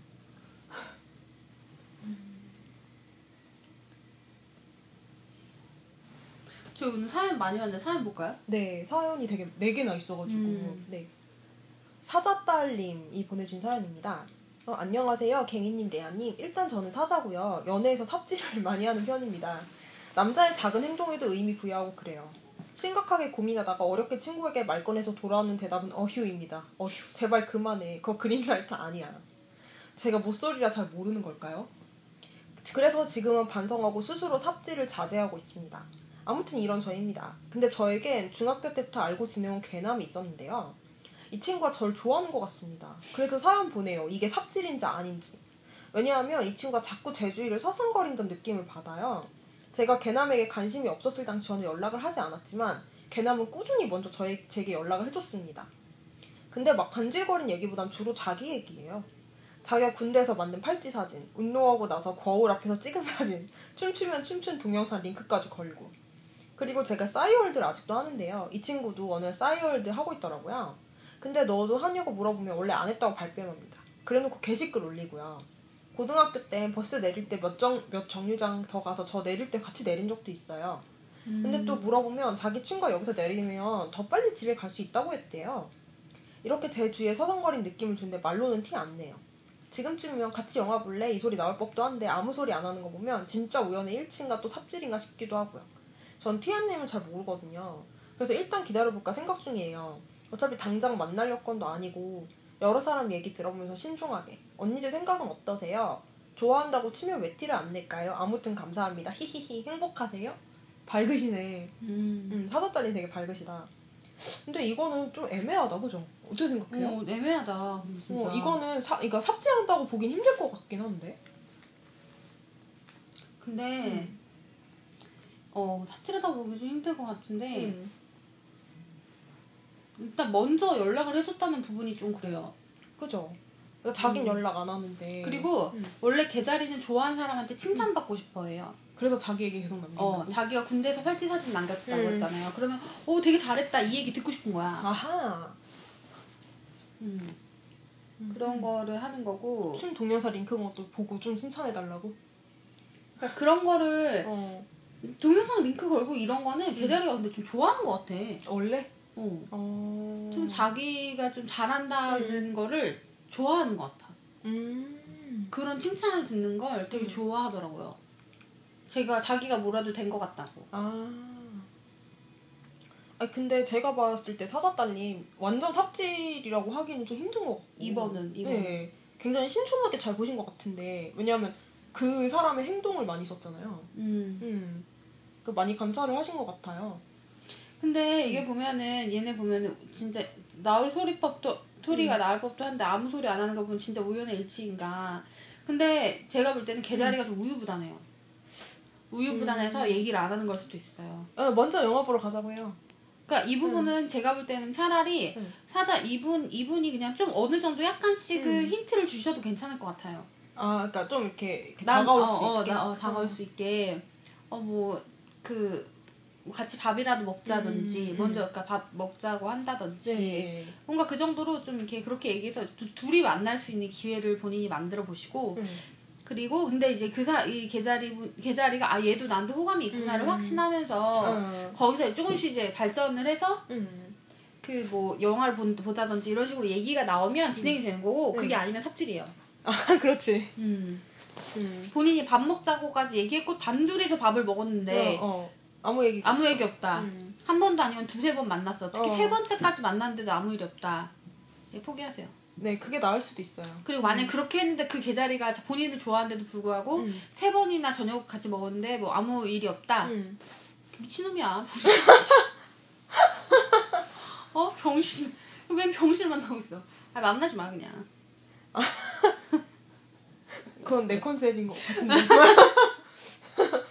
Speaker 2: 저 오늘 사연 많이 왔는데 사연 볼까요?
Speaker 1: 네, 사연이 되게 네 개나 있어가지고
Speaker 2: 음.
Speaker 1: 네 사자딸님이 보내준 사연입니다. 어, 안녕하세요, 갱이님, 레아님. 일단 저는 사자고요. 연애에서 삽질을 많이 하는 편입니다. 남자의 작은 행동에도 의미 부여하고 그래요. 심각하게 고민하다가 어렵게 친구에게 말 꺼내서 돌아오는 대답은 어휴입니다. 어휴, 제발 그만해. 그거 그린라이트 아니야. 제가 모쏠이라 잘 모르는 걸까요? 그래서 지금은 반성하고 스스로 삽질을 자제하고 있습니다. 아무튼 이런 저입니다. 근데 저에겐 중학교 때부터 알고 지내온 괴남이 있었는데요. 이 친구가 저를 좋아하는 것 같습니다. 그래서 사연 보내요. 이게 삽질인지 아닌지. 왜냐하면 이 친구가 자꾸 제 주위를 서성거린다는 느낌을 받아요. 제가 괴남에게 관심이 없었을 당시 저는 연락을 하지 않았지만 괴남은 꾸준히 먼저 저에, 제게 연락을 해줬습니다. 근데 막 간질거린 얘기보단 주로 자기 얘기예요. 자기가 군대에서 만든 팔찌 사진, 운동하고 나서 거울 앞에서 찍은 사진, 춤추면 춤춘 동영상 링크까지 걸고. 그리고 제가 싸이월드를 아직도 하는데요. 이 친구도 오늘 싸이월드 하고 있더라고요. 근데 너도 하냐고 물어보면 원래 안 했다고 발뺌합니다. 그래놓고 게시글 올리고요. 고등학교 때 버스 내릴 때 몇 정, 몇 정류장 더 가서 저 내릴 때 같이 내린 적도 있어요. 근데 또 물어보면 자기 친구가 여기서 내리면 더 빨리 집에 갈 수 있다고 했대요. 이렇게 제 주위에 서성거린 느낌을 주는데 말로는 티 안 내요. 지금쯤이면 같이 영화 볼래? 이 소리 나올 법도 한데 아무 소리 안 하는 거 보면 진짜 우연의 일치인가 또 삽질인가 싶기도 하고요. 전 티안 내면 잘 모르거든요. 그래서 일단 기다려볼까 생각 중이에요. 어차피 당장 만날 여건도 아니고 여러 사람 얘기 들어보면서 신중하게. 언니들 생각은 어떠세요? 좋아한다고 치면 왜 티를 안 낼까요? 아무튼 감사합니다. 히히히 행복하세요? 밝으시네.
Speaker 2: 음.
Speaker 1: 음, 사자딸이 되게 밝으시다. 근데 이거는 좀 애매하다, 그죠? 어떻게 생각해요?
Speaker 2: 어, 애매하다. 진짜.
Speaker 1: 어, 이거는 사, 그러니까 삽질한다고 보긴 힘들 것 같긴 한데.
Speaker 2: 근데
Speaker 1: 음.
Speaker 2: 어 삽질하다 보기 좀 힘들 것 같은데
Speaker 1: 음.
Speaker 2: 일단 먼저 연락을 해줬다는 부분이 좀 그래요.
Speaker 1: 그죠? 그러니까 자긴
Speaker 2: 음.
Speaker 1: 연락 안 하는데.
Speaker 2: 그리고
Speaker 1: 음.
Speaker 2: 원래 개자리는 좋아하는 사람한테 칭찬받고 싶어해요.
Speaker 1: 그래서 자기 얘기 계속 남긴다고.
Speaker 2: 어, 자기가 군대에서 팔찌 사진 남겼다고
Speaker 1: 음.
Speaker 2: 했잖아요. 그러면 오 되게 잘했다 이 얘기 듣고 싶은 거야.
Speaker 1: 아하.
Speaker 2: 음. 그런 거를 하는 거고.
Speaker 1: 춤 동영상 링크 것도 보고 좀 칭찬해 달라고.
Speaker 2: 그러니까 그런 거를
Speaker 1: 어.
Speaker 2: 동영상 링크 걸고 이런 거는 개자리가 근데 좀 좋아하는 것 같아.
Speaker 1: 원래?
Speaker 2: 어.
Speaker 1: 어.
Speaker 2: 좀 자기가 좀 잘한다는 거를 좋아하는 것 같아.
Speaker 1: 음.
Speaker 2: 그런 칭찬을 듣는 걸 되게
Speaker 1: 음.
Speaker 2: 좋아하더라고요. 제가 자기가 뭐라도 된 것 같다고.
Speaker 1: 아. 아니 근데 제가 봤을 때 사자딸님 완전 삽질이라고 하기는 좀 힘든 것 같고.
Speaker 2: 2번은 2번.
Speaker 1: 네. 굉장히 신중하게 잘 보신 것 같은데 왜냐하면 그 사람의 행동을 많이 썼잖아요.
Speaker 2: 음.
Speaker 1: 음. 그 많이 관찰을 하신 것 같아요.
Speaker 2: 근데 이게 보면은 얘네 보면은 진짜 나올 소리법도 소리가 나올 법도 한데 아무 소리 안 하는 거 보면 진짜 우연의 일치인가. 근데 제가 볼 때는 개자리가 좀 우유부단해요. 우유부단해서 얘기를 안 하는 걸 수도 있어요.
Speaker 1: 어, 먼저 영화 보러 가자고 해요.
Speaker 2: 그러니까 이 부분은 제가 볼 때는 차라리
Speaker 1: 음.
Speaker 2: 사자 이분 이분이 그냥 좀 어느 정도 약간씩 그
Speaker 1: 음.
Speaker 2: 힌트를 주셔도 괜찮을 것 같아요.
Speaker 1: 아, 그러니까 좀 이렇게, 이렇게
Speaker 2: 난-
Speaker 1: 다가올
Speaker 2: 어,
Speaker 1: 수
Speaker 2: 어,
Speaker 1: 있게.
Speaker 2: 나- 어, 다가올 수 있게 어 뭐 그 같이 밥이라도 먹자든지
Speaker 1: 음, 음.
Speaker 2: 먼저 그러니까 밥 먹자고 한다든지
Speaker 1: 네.
Speaker 2: 뭔가 그 정도로 좀 이렇게 그렇게 얘기해서 두, 둘이 만날 수 있는 기회를 본인이 만들어 보시고
Speaker 1: 음.
Speaker 2: 그리고 근데 이제 그사이 개자리 분- 개자리가 아 얘도 난도 호감이 있구나를
Speaker 1: 음.
Speaker 2: 확신하면서
Speaker 1: 어.
Speaker 2: 거기서 조금씩 이제 발전을 해서
Speaker 1: 음.
Speaker 2: 그뭐 영화를 본, 보다든지 이런 식으로 얘기가 나오면 진행이 되는 거고 그게
Speaker 1: 음.
Speaker 2: 아니면 삽질이에요.
Speaker 1: 아, 그렇지.
Speaker 2: 음.
Speaker 1: 음.
Speaker 2: 본인이 밥 먹자고까지 얘기했고 단둘이서 밥을 먹었는데
Speaker 1: 어, 어. 아무 얘기.
Speaker 2: 아무 얘기 없다.
Speaker 1: 음.
Speaker 2: 한 번도 아니면 두세 번 만났어. 특히
Speaker 1: 어.
Speaker 2: 세 번째까지 만났는데도 아무 일이 없다. 예, 포기하세요.
Speaker 1: 네, 그게 나을 수도 있어요.
Speaker 2: 그리고 만약 그렇게 했는데 그 계자리가 본인을 좋아하는데도 불구하고
Speaker 1: 음.
Speaker 2: 세 번이나 저녁 같이 먹었는데 뭐 아무 일이 없다.
Speaker 1: 음.
Speaker 2: 미친놈이야. 어 병신. 웬 병신을 만나고 있어. 아 만나지 마 그냥.
Speaker 1: 그건 내 컨셉인 것 같은데.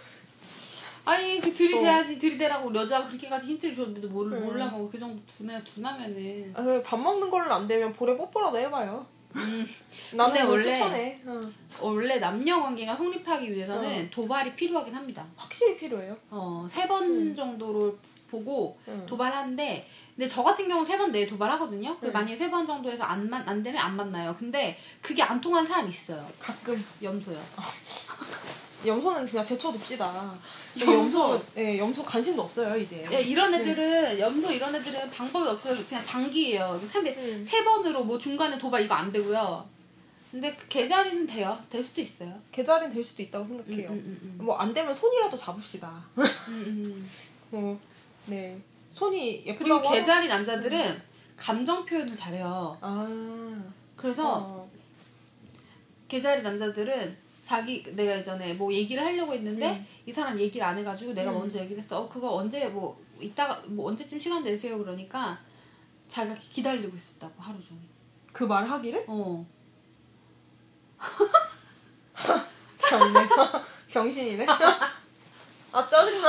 Speaker 2: 아니 그 들이대야지 들이대라고 여자가 그렇게까지 힌트를 줬는데도 모를
Speaker 1: 음.
Speaker 2: 몰라 먹고 그 정도 두나 두나면은
Speaker 1: 아, 그밥 먹는 걸로 안 되면 볼에 뽀뽀라도 해봐요.
Speaker 2: 음.
Speaker 1: 나는
Speaker 2: 원래-
Speaker 1: 추천해. 응.
Speaker 2: 원래 남녀 관계가 성립하기 위해서는
Speaker 1: 어.
Speaker 2: 도발이 필요하긴 합니다.
Speaker 1: 확실히 필요해요.
Speaker 2: 어세 번
Speaker 1: 음.
Speaker 2: 정도를 보고
Speaker 1: 응.
Speaker 2: 도발하는데 근데 저 같은 경우는 세번 내에 도발하거든요. 그
Speaker 1: 음.
Speaker 2: 만약에 세 번 정도에서 안, 만, 안 되면 안 만나요. 근데 그게 안 통하는 사람이 있어요.
Speaker 1: 가끔
Speaker 2: 염소요.
Speaker 1: 염소는 진짜 제쳐둡시다.
Speaker 2: 염소.
Speaker 1: 염소, 예, 염소 관심도 없어요 이제.
Speaker 2: 야, 이런 애들은 염소 이런 애들은 방법이 없어요. 그냥 장기예요. 세,
Speaker 1: 음.
Speaker 2: 세 번으로 뭐 중간에 도발 이거 안 되고요. 근데 그 개자리는 돼요. 될 수도 있어요.
Speaker 1: 계좌린 될 수도 있다고 생각해요.
Speaker 2: 음, 음, 음,
Speaker 1: 뭐 안 되면 손이라도 잡읍시다.
Speaker 2: 음, 음.
Speaker 1: 어, 네. 손이
Speaker 2: 그리고
Speaker 1: 예쁘다고.
Speaker 2: 개자리 남자들은 감정 표현을 잘해요.
Speaker 1: 아.
Speaker 2: 그래서
Speaker 1: 어.
Speaker 2: 개자리 남자들은 자기 내가 예전에 뭐 얘기를 하려고 했는데
Speaker 1: 음.
Speaker 2: 이 사람 얘기를 안 해가지고 내가
Speaker 1: 음.
Speaker 2: 먼저 얘기를 했어. 어 그거 언제 뭐 이따가 뭐 언제쯤 시간 내세요 그러니까 자기가 기다리고 있었다고 하루 종일.
Speaker 1: 그 말 하기를?
Speaker 2: 어.
Speaker 1: 참네. 병신이네. 아 짜증나.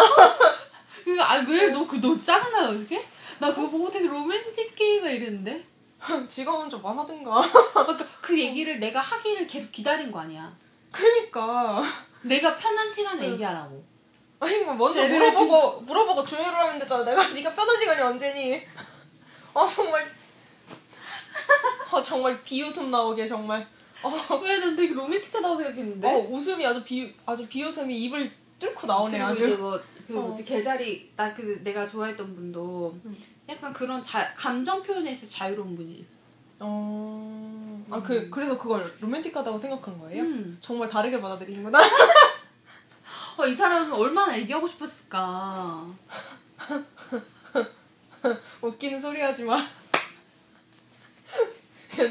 Speaker 2: 그, 아, 왜, 너, 그, 너 짜증나, 어떻게? 나 그거 보고 되게 로맨틱해, 막 이랬는데?
Speaker 1: 지가 먼저 말하든가.
Speaker 2: 그러니까 그 얘기를 내가 하기를 계속 기다린 거 아니야.
Speaker 1: 그러니까.
Speaker 2: 내가 편한 시간에 얘기하라고.
Speaker 1: 아니 뭐 먼저
Speaker 2: 얘를
Speaker 1: 물어보고 물어보고 조율을 하면 되잖아. 내가 네가 편한 시간이 언제니? 아 정말. 아 정말 비웃음 나오게 정말. 어,
Speaker 2: 왜, 난 되게 로맨틱하다고 생각했는데?
Speaker 1: 어 웃음이 아주 비 아주 비웃음이 입을 뚫고 나오네
Speaker 2: 그리고
Speaker 1: 아주.
Speaker 2: 뭐, 그
Speaker 1: 어.
Speaker 2: 뭐지, 개자리, 나 그, 내가 좋아했던 분도 약간 그런 자, 감정 표현에 있어 자유로운 분이.
Speaker 1: 어. 아그 그래서 그걸 로맨틱하다고 생각한 거예요?
Speaker 2: 음.
Speaker 1: 정말 다르게 받아들이는구나.
Speaker 2: 어, 이 사람은 얼마나 얘기하고 싶었을까.
Speaker 1: 웃기는 소리 하지 마.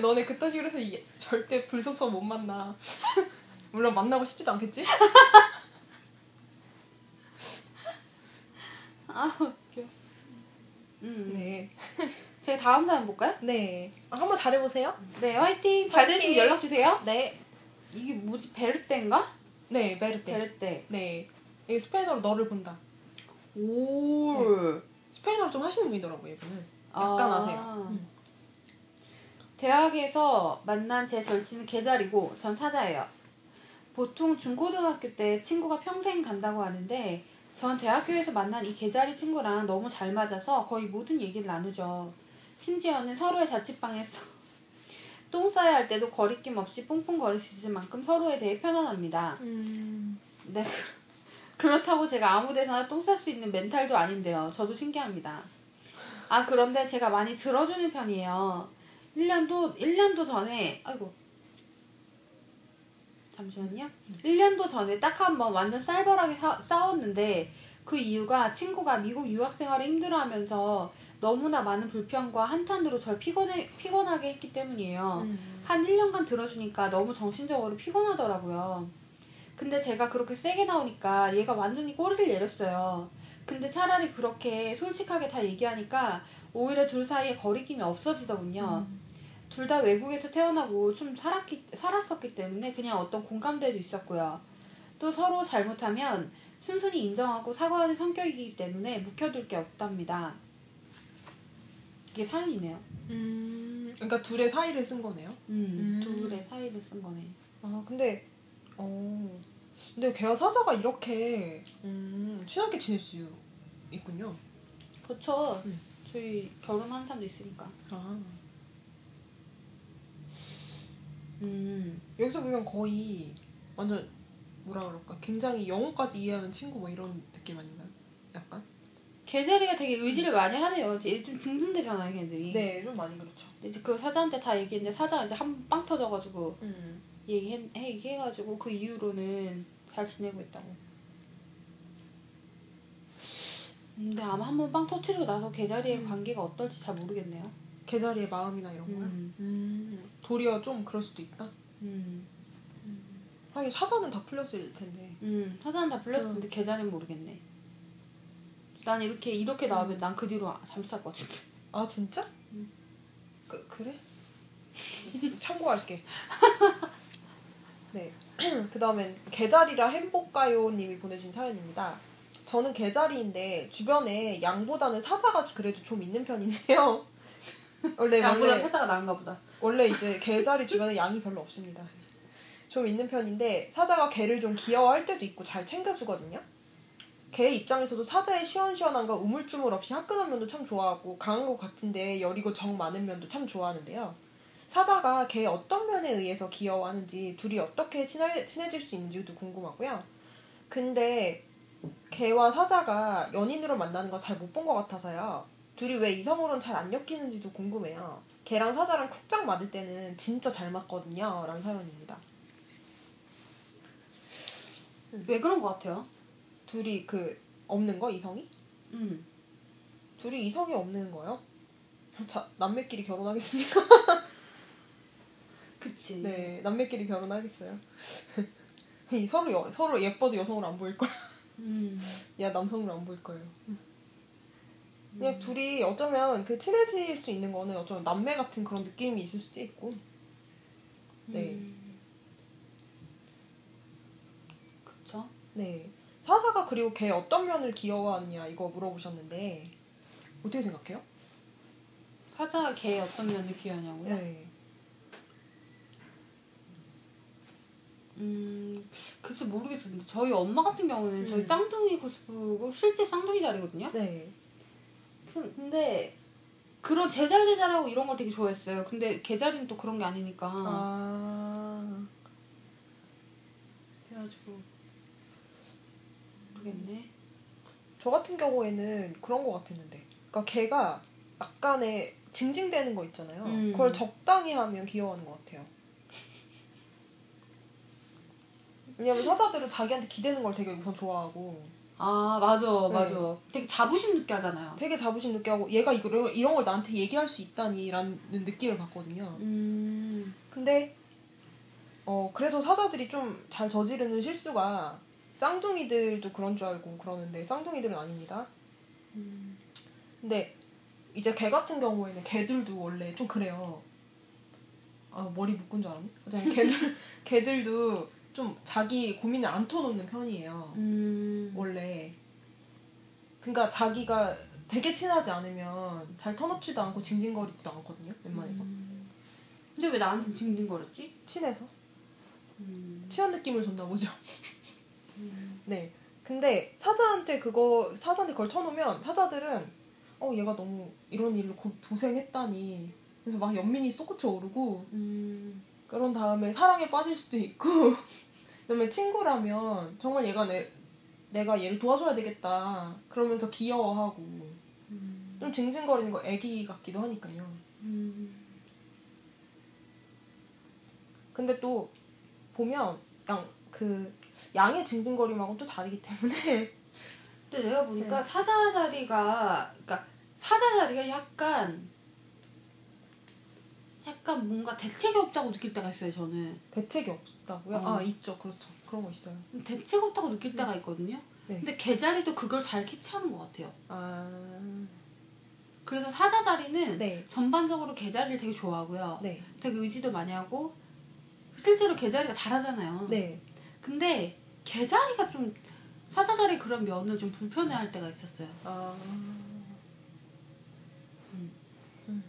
Speaker 1: 너네 그딴 식으로 해서 이- 절대 불속성 못 만나. 물론 만나고 싶지도 않겠지?
Speaker 2: 아, 웃겨. 음.
Speaker 1: 네.
Speaker 2: 제 다음 사연 볼까요?
Speaker 1: 네. 아, 한번 잘해보세요.
Speaker 2: 네, 화이팅. 잘 되시면 연락 주세요.
Speaker 1: 네.
Speaker 2: 이게 뭐지, 베르떼인가?
Speaker 1: 네, 메르테.
Speaker 2: 베르떼.
Speaker 1: 네. 이게 스페인어로 너를 본다.
Speaker 2: 올.
Speaker 1: 스페인어로 좀 하시는 분이더라고요, 이분은. 약간
Speaker 2: 아.
Speaker 1: 아세요. 음.
Speaker 2: 대학에서 만난 제 절친은 개자리고 전 타자예요. 보통 중고등학교 때 친구가 평생 간다고 하는데 전 대학교에서 만난 이 개자리 친구랑 너무 잘 맞아서 거의 모든 얘기를 나누죠. 심지어는 서로의 자취방에서 똥 싸야 할 때도 거리낌 없이 뿡뿡거릴 수 있을 만큼 서로에 대해 편안합니다.
Speaker 1: 음.
Speaker 2: 네. 그렇다고 제가 아무 데서나 똥 쌀 수 있는 멘탈도 아닌데요. 저도 신기합니다. 아, 그런데 제가 많이 들어주는 편이에요. 1년도, 1년도 전에, 아이고. 잠시만요. 1년도 전에 딱 한 번 완전 쌀벌하게 사- 싸웠는데 그 이유가 친구가 미국 유학 생활을 힘들어 하면서 너무나 많은 불평과 한탄으로 절 피곤해, 피곤하게 했기 때문이에요.
Speaker 1: 음.
Speaker 2: 한 1년간 들어주니까 너무 정신적으로 피곤하더라고요. 근데 제가 그렇게 세게 나오니까 얘가 완전히 꼬리를 내렸어요. 근데 차라리 그렇게 솔직하게 다 얘기하니까 오히려 둘 사이에 거리낌이 없어지더군요. 둘 다 외국에서 태어나고 좀 살았기, 살았었기 때문에 그냥 어떤 공감대도 있었고요. 또 서로 잘못하면 순순히 인정하고 사과하는 성격이기 때문에 묵혀둘 게 없답니다. 이게 사연이네요.
Speaker 1: 음. 그러니까 둘의 사이를 쓴 거네요.
Speaker 2: 음,
Speaker 1: 음.
Speaker 2: 둘의 사이를 쓴 거네.
Speaker 1: 아, 근데, 어. 근데 걔와 사자가 이렇게, 음, 친하게 지낼 수 있군요.
Speaker 2: 그렇죠.
Speaker 1: 음.
Speaker 2: 저희 결혼한 사람도 있으니까.
Speaker 1: 아.
Speaker 2: 음.
Speaker 1: 여기서 보면 거의 완전 뭐라 그럴까 굉장히 영어까지 이해하는 친구 뭐 이런 느낌 아닌가요? 약간?
Speaker 2: 개자리가 되게 의지를 많이 하네요. 이제 좀 징징대잖아요, 걔들이.
Speaker 1: 네, 좀 많이 그렇죠.
Speaker 2: 이제 그 사자한테 다 얘기했는데 사자가 이제 한방 터져가지고
Speaker 1: 음.
Speaker 2: 얘기해, 얘기해가지고 그 이후로는 잘 지내고 있다고. 근데 아마 한번 빵 터트리고 나서 개자리의 관계가 어떨지 잘 모르겠네요.
Speaker 1: 개자리의 마음이나 이런 거요.
Speaker 2: 음.
Speaker 1: 음. 도리어 좀 그럴 수도 있다.
Speaker 2: 음,
Speaker 1: 하긴 사자는 다 풀렸을 텐데.
Speaker 2: 음, 사자는 다 불렸을 텐데 개자리는 모르겠네. 난 이렇게 이렇게 나오면 난 그 뒤로 잠수 탈것 같은데.
Speaker 1: 아 진짜? 그 그래? 참고할게. 네. 그 다음엔 개자리라 행복가요님이 보내주신 사연입니다. 저는 개자리인데 주변에 양보다는 사자가 그래도 좀 있는 편인데요. 원래
Speaker 2: 양보다 사자가 나은가 보다.
Speaker 1: 원래 이제 개 자리 주변에 양이 별로 없습니다. 좀 있는 편인데 사자가 개를 좀 귀여워할 때도 있고 잘 챙겨주거든요. 개 입장에서도 사자의 시원시원함과 우물쭈물 없이 화끈한 면도 참 좋아하고 강한 것 같은데 여리고 정 많은 면도 참 좋아하는데요. 사자가 개의 어떤 면에 의해서 귀여워하는지 둘이 어떻게 친해, 친해질 수 있는지도 궁금하고요. 근데 개와 사자가 연인으로 만나는 거잘못 본 것 같아서요. 둘이 왜 이성으로는 잘 안 엮이는지도 궁금해요. 개랑 사자랑 쿡짝 맞을 때는 진짜 잘 맞거든요. 라는 사연입니다.
Speaker 2: 왜 그런 것 같아요?
Speaker 1: 둘이 그 없는 거 이성이?
Speaker 2: 음.
Speaker 1: 둘이 이성이 없는 거요? 자 남매끼리 결혼하겠습니까?
Speaker 2: 그치.
Speaker 1: 네 남매끼리 결혼하겠어요. 이 서로 여, 서로 예뻐도 여성으로 안 보일 거야.
Speaker 2: 음.
Speaker 1: 야 남성으로 안 보일 거예요. 그냥 둘이 어쩌면 그 친해질 수 있는 거는 어쩌면 남매 같은 그런 느낌이 있을 수도 있고. 네.
Speaker 2: 음. 그쵸?
Speaker 1: 네. 사사가 그리고 걔 어떤 면을 귀여워하느냐 이거 물어보셨는데 어떻게 생각해요?
Speaker 2: 사자가 개의 어떤 면을 귀여워하냐고요?
Speaker 1: 네.
Speaker 2: 음, 글쎄 모르겠어요. 근데 저희 엄마 같은 경우는 저희
Speaker 1: 음.
Speaker 2: 쌍둥이 고스프고 실제 쌍둥이 자리거든요.
Speaker 1: 네.
Speaker 2: 그- 근데 그런 제잘 제잘하고 이런 걸 되게 좋아했어요. 근데 개자리는 또 그런 게 아니니까.
Speaker 1: 아.
Speaker 2: 그래가지고 모르겠네.
Speaker 1: 저 같은 경우에는 그런 거 같았는데. 그러니까 걔가 약간의 징징대는 거 있잖아요.
Speaker 2: 음.
Speaker 1: 그걸 적당히 하면 귀여워하는 것 같아요. 왜냐면 사자들은 자기한테 기대는 걸 되게 우선 좋아하고
Speaker 2: 아 맞아
Speaker 1: 네.
Speaker 2: 맞아. 되게 자부심 느껴 하잖아요.
Speaker 1: 되게 자부심 느껴하고 얘가 이거 이런 걸 나한테 얘기할 수 있다니라는 느낌을 받거든요.
Speaker 2: 음.
Speaker 1: 근데 어 그래서 사자들이 좀 잘 저지르는 실수가 쌍둥이들도 그런 줄 알고 그러는데 쌍둥이들은 아닙니다.
Speaker 2: 음.
Speaker 1: 근데 이제 개 같은 경우에는 개들도 원래 좀 그래요. 아 머리 묶은 줄 알았네. 개들 개들도 좀 자기 고민을 안 터놓는 편이에요.
Speaker 2: 음.
Speaker 1: 원래. 그러니까 자기가 되게 친하지 않으면 잘 터놓지도 않고 징징거리지도 않거든요. 웬만해서.
Speaker 2: 음. 근데 왜 나한테 징징거렸지?
Speaker 1: 친해서.
Speaker 2: 음.
Speaker 1: 친한 느낌을 줬나 보죠. 네. 근데 사자한테 그거 사자한테 그걸 터놓으면 사자들은 어 얘가 너무 이런 일로 고, 고생했다니. 그래서 막 연민이 솟구쳐 오르고
Speaker 2: 음.
Speaker 1: 그런 다음에 사랑에 빠질 수도 있고 그다음에 친구라면 정말 얘가 내 내가 얘를 도와줘야 되겠다 그러면서 귀여워하고
Speaker 2: 음.
Speaker 1: 좀 징징거리는 거 애기 같기도 하니까요.
Speaker 2: 음.
Speaker 1: 근데 또 보면 양 그 양의 징징거림하고 또 다르기 때문에
Speaker 2: 근데 내가 보니까
Speaker 1: 네.
Speaker 2: 사자 자리가 그러니까 사자 자리가 약간 약간 뭔가 대책이 없다고 느낄 때가 있어요 저는
Speaker 1: 대책이 없다고요?
Speaker 2: 어.
Speaker 1: 아 있죠 그렇죠 그런 거 있어요.
Speaker 2: 대책 없다고 느낄 때가 있거든요
Speaker 1: 네.
Speaker 2: 근데 개 자리도 그걸 잘 캐치하는 것 같아요
Speaker 1: 아
Speaker 2: 그래서 사자 자리는
Speaker 1: 네.
Speaker 2: 전반적으로 개 자리를 되게 좋아하고요
Speaker 1: 네.
Speaker 2: 되게 의지도 많이 하고 실제로 개 자리가 잘하잖아요
Speaker 1: 네.
Speaker 2: 근데 개 자리가 좀 사자 자리 그런 면을 좀 불편해할 때가 있었어요
Speaker 1: 아.
Speaker 2: 음.
Speaker 1: 음.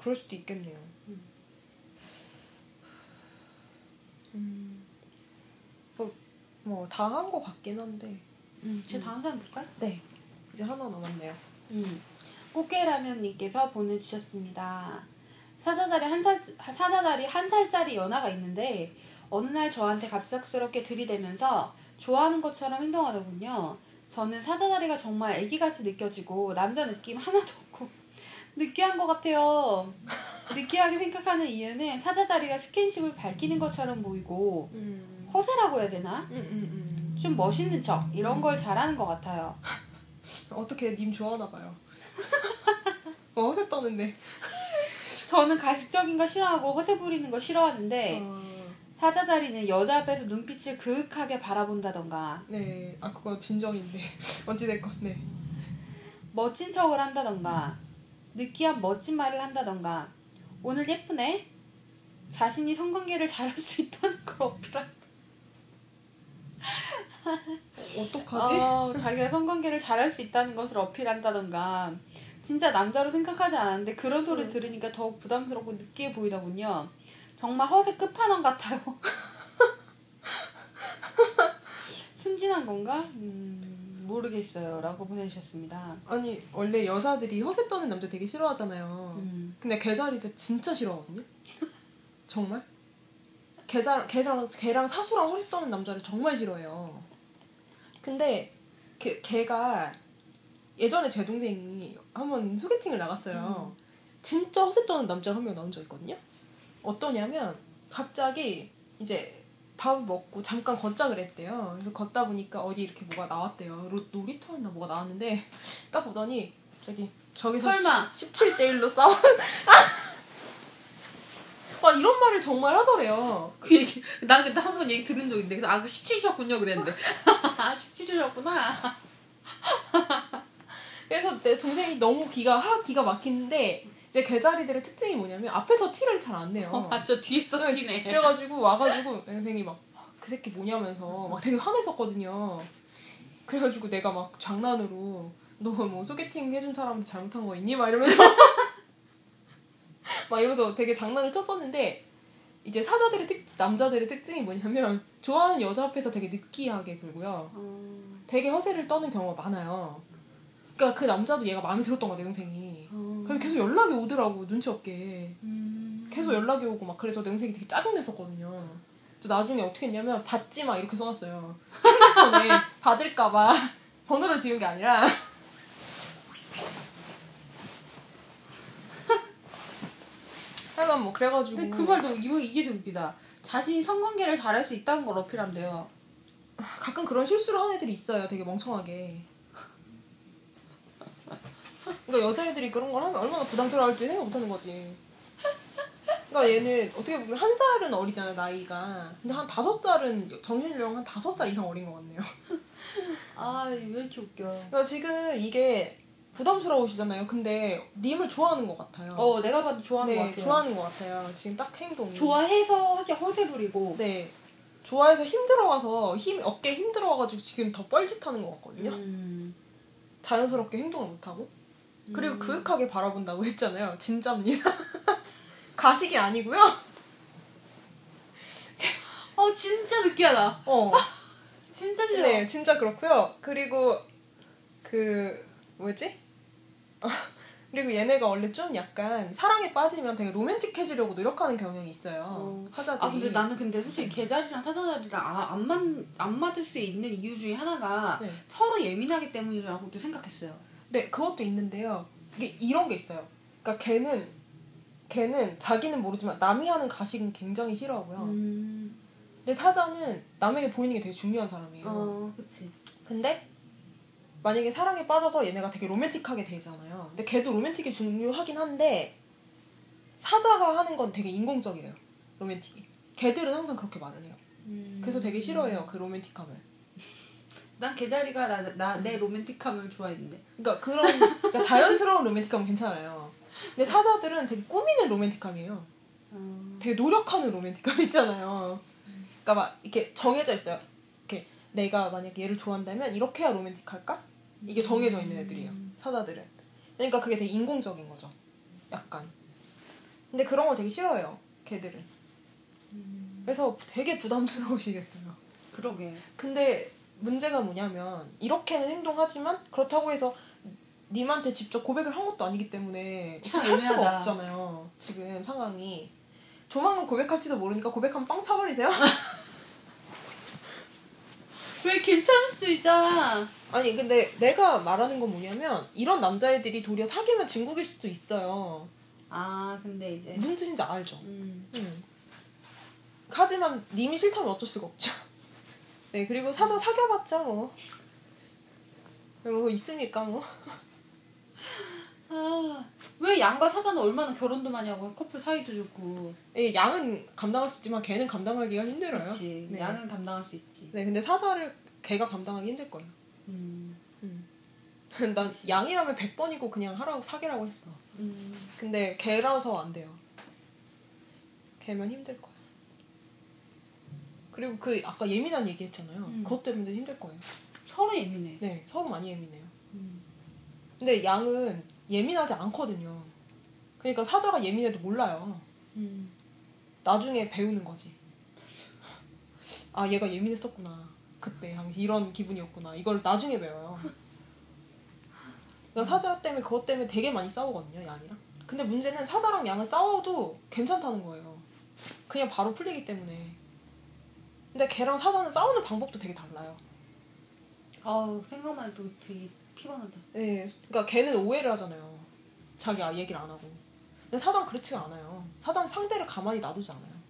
Speaker 1: 그럴 수도 있겠네요.
Speaker 2: 음.
Speaker 1: 음. 뭐다 한 거 같긴 한데.
Speaker 2: 음, 제
Speaker 1: 음.
Speaker 2: 다음 사연 볼까요?
Speaker 1: 네. 이제 하나 남았네요.
Speaker 2: 음. 꽃게라면님께서 보내주셨습니다. 사자다리 한 살, 사자다리 한 살짜리 연하가 있는데, 어느 날 저한테 갑작스럽게 들이대면서 좋아하는 것처럼 행동하더군요. 저는 사자다리가 정말 애기같이 느껴지고, 남자 느낌 하나도 느끼한 것 같아요. 느끼하게 생각하는 이유는 사자 자리가 스킨십을 밝히는 것처럼 보이고
Speaker 1: 음.
Speaker 2: 허세라고 해야 되나?
Speaker 1: 음, 음, 음.
Speaker 2: 좀 멋있는 척 이런 걸 잘하는 것 같아요.
Speaker 1: 어떻게 님 좋아하나 봐요. 어, 허세 떠는데.
Speaker 2: 저는 가식적인 거 싫어하고 허세 부리는 거 싫어하는데
Speaker 1: 어,
Speaker 2: 사자 자리는 여자 앞에서 눈빛을 그윽하게 바라본다던가
Speaker 1: 네, 아 그거 진정인데 어찌 됐건 네.
Speaker 2: 멋진 척을 한다던가 느끼한 멋진 말을 한다던가. 오늘 예쁘네. 자신이 성관계를 잘할 수 있다는 걸 어필한
Speaker 1: 어떡하지?
Speaker 2: 어, 자기가 성관계를 잘할 수 있다는 것을 어필한다던가. 진짜 남자로 생각하지 않았는데 그런 소리
Speaker 1: 음.
Speaker 2: 들으니까 더욱 부담스럽고 느끼해 보이더군요. 정말 허세 끝판왕 같아요. 순진한 건가? 음, 모르겠어요 라고 보내주셨습니다
Speaker 1: 아니 원래 여자들이 허세 떠는 남자 되게 싫어하잖아요.
Speaker 2: 음.
Speaker 1: 근데 개자리도 진짜 싫어하거든요. 정말? 개자 개랑 개랑 사수랑 허세 떠는 남자를 정말 싫어해요. 근데 걔 걔가 예전에 제 동생이 한번 소개팅을 나갔어요. 진짜 허세 떠는 남자가 한명 나온 적 있거든요. 어떠냐면 갑자기 이제 밥을 먹고 잠깐 걷자 그랬대요. 그래서 걷다 보니까 어디 이렇게 뭐가 나왔대요. 로- 놀이터였나 뭐가 나왔는데 딱 보더니 갑자기 저기서
Speaker 2: 설마.
Speaker 1: 17대 1로 싸워. 막 이런 말을 정말 하더래요.
Speaker 2: 그 얘기 난 그때 한 번 얘기 들은 적 있는데 그래서 아그 17이셨군요 그랬는데 아 17이셨구나
Speaker 1: 그래서 내 동생이 너무 기가 하 기가 막히는데 이제 개자리들의 특징이 뭐냐면 앞에서 티를 잘 안 내요.
Speaker 2: 어, 맞죠 뒤에서
Speaker 1: 네,
Speaker 2: 티네
Speaker 1: 그래가지고 와가지고 동생이 막 그 새끼 뭐냐면서 막 되게 화냈었거든요. 그래가지고 내가 막 장난으로 너 뭐 소개팅 해준 사람한테 잘못한 거 있니? 막 이러면서 막 이러면서 되게 장난을 쳤었는데 이제 사자들의 특 남자들의 특징이 뭐냐면 좋아하는 여자 앞에서 되게 느끼하게 굴고요.
Speaker 2: 어,
Speaker 1: 되게 허세를 떠는 경우가 많아요. 그러니까 그 남자도 얘가 마음에 들었던 거야 내 동생이.
Speaker 2: 어.
Speaker 1: 그래서 계속 연락이 오더라고 눈치 없게.
Speaker 2: 음.
Speaker 1: 계속 연락이 오고 막 그래서 내 동생이 되게 짜증냈었거든요. 그래서 나중에 어떻게 했냐면 받지 마 이렇게 써놨어요. 핸드폰에 받을까봐 번호를 지운 게 아니라 하여간 뭐 그래가지고
Speaker 2: 근데 그 말도 이거 이게 좀 웃기다 자신이 성관계를 잘할 수 있다는 걸 어필한대요
Speaker 1: 가끔 그런 실수를 하는 애들이 있어요. 되게 멍청하게. 그러니까 여자애들이 그런 걸 하면 얼마나 부담스러울지 생각 못하는 거지. 그러니까 얘는 어떻게 보면 한 살은 어리잖아 나이가. 근데 한 다섯 살은 정신령 한 다섯 살 이상 어린 것 같네요.
Speaker 2: 아왜 이렇게 웃겨
Speaker 1: 그러니까 지금 이게 부담스러우시잖아요. 근데 님을 좋아하는 것 같아요.
Speaker 2: 어 내가 봐도 좋아하는 것
Speaker 1: 네,
Speaker 2: 같아요
Speaker 1: 좋아하는 것 같아요. 지금 딱 행동이.
Speaker 2: 좋아해서 하게 허세 부리고
Speaker 1: 네. 좋아해서 힘들어와서 힘 어깨 힘들어와가지고 지금 더 뻘짓하는 것 같거든요.
Speaker 2: 음.
Speaker 1: 자연스럽게 행동을 못하고 그리고
Speaker 2: 음.
Speaker 1: 그윽하게 바라본다고 했잖아요. 진짜입니다. 가식이 아니고요.
Speaker 2: 어 진짜 느끼하다
Speaker 1: 어,
Speaker 2: 진짜 싫어
Speaker 1: 네, 진짜 그렇고요. 그리고 그 뭐지? 어, 그리고 얘네가 원래 좀 약간 사랑에 빠지면 되게 로맨틱해지려고 노력하는 경향이 있어요.
Speaker 2: 어.
Speaker 1: 사자들이.
Speaker 2: 아 근데 나는 근데 솔직히 개자리랑 사자자리랑 아, 안, 맞, 안 맞을 수 있는 이유 중에 하나가
Speaker 1: 네.
Speaker 2: 서로 예민하기 때문이라고도 생각했어요
Speaker 1: 네, 그것도 있는데요. 이게 이런 게 있어요. 그러니까 걔는 걔는 자기는 모르지만 남이 하는 가식은 굉장히 싫어하고요.
Speaker 2: 음.
Speaker 1: 근데 사자는 남에게 보이는 게 되게 중요한 사람이에요.
Speaker 2: 어 그치
Speaker 1: 근데 만약에 사랑에 빠져서 얘네가 되게 로맨틱하게 되잖아요. 근데 걔도 로맨틱이 중요하긴 한데 사자가 하는 건 되게 인공적이래요. 로맨틱이. 걔들은 항상 그렇게 말을 해요.
Speaker 2: 음.
Speaker 1: 그래서 되게 싫어해요. 그 로맨틱함을.
Speaker 2: 난 개자리가 나, 나, 내 로맨틱함을 좋아했는데
Speaker 1: 그러니까 그런 그러니까 자연스러운 로맨틱함은 괜찮아요. 근데 사자들은 되게 꾸미는 로맨틱함이에요.
Speaker 2: 어.
Speaker 1: 되게 노력하는 로맨틱함 있잖아요. 그러니까 막 이렇게 정해져 있어요. 이렇게 내가 만약에 얘를 좋아한다면 이렇게 해야 로맨틱할까? 이게 정해져 있는 애들이에요. 사자들은. 그러니까 그게 되게 인공적인 거죠. 약간. 근데 그런 걸 되게 싫어해요. 걔들은. 그래서 되게 부담스러우시겠어요.
Speaker 2: 그러게
Speaker 1: 근데 문제가 뭐냐면 이렇게는 행동하지만 그렇다고 해서 님한테 직접 고백을 한 것도 아니기 때문에 참할 수가. 없잖아요. 지금 상황이. 조만간 고백할지도 모르니까 고백하면 빵 쳐버리세요.
Speaker 2: 왜 괜찮을 수 있잖아
Speaker 1: 아니 근데 내가 말하는 건 뭐냐면 이런 남자애들이 도리어 사귀면 진국일 수도 있어요.
Speaker 2: 아 근데 이제
Speaker 1: 무슨 뜻인지 알죠?
Speaker 2: 음.
Speaker 1: 음. 하지만 님이 싫다면 어쩔 수가 없죠. 네 그리고 사서 사귀어봤자 뭐. 뭐 있습니까 뭐.
Speaker 2: 아, 왜 양과 사자는 얼마나 결혼도 많이 하고 커플 사이도 좋고
Speaker 1: 예, 양은 감당할 수 있지만 개는 감당하기가 힘들어요.
Speaker 2: 그렇지
Speaker 1: 네.
Speaker 2: 양은 감당할 수 있지
Speaker 1: 네 근데 사자를 개가 감당하기 힘들 거예요.
Speaker 2: 음.
Speaker 1: 난 양이라면 100번이고 그냥 하라고 사귀라고 했어.
Speaker 2: 음.
Speaker 1: 근데 개라서 안 돼요. 개면 힘들 거야. 그리고 그 아까 예민한 얘기 했잖아요.
Speaker 2: 음.
Speaker 1: 그것 때문에 힘들 거예요.
Speaker 2: 서로 예민해
Speaker 1: 네, 서로 많이 예민해요.
Speaker 2: 음.
Speaker 1: 근데 양은 예민하지 않거든요. 그러니까 사자가 예민해도 몰라요.
Speaker 2: 음.
Speaker 1: 나중에 배우는 거지. 아, 얘가 예민했었구나. 그때 당시 이런 기분이었구나. 이걸 나중에 배워요. 그러니까 사자 때문에 그것 때문에 되게 많이 싸우거든요, 양이랑. 근데 문제는 사자랑 양은 싸워도 괜찮다는 거예요. 그냥 바로 풀리기 때문에. 근데 걔랑 사자는 싸우는 방법도 되게 달라요.
Speaker 2: 아우 생각만 해도 되게 피곤하다
Speaker 1: 네, 그러니까 걔는 오해를 하잖아요. 자기 아 얘기를 안 하고. 근데 사자는 그렇지가 않아요. 사자는 상대를 가만히 놔두지 않아요.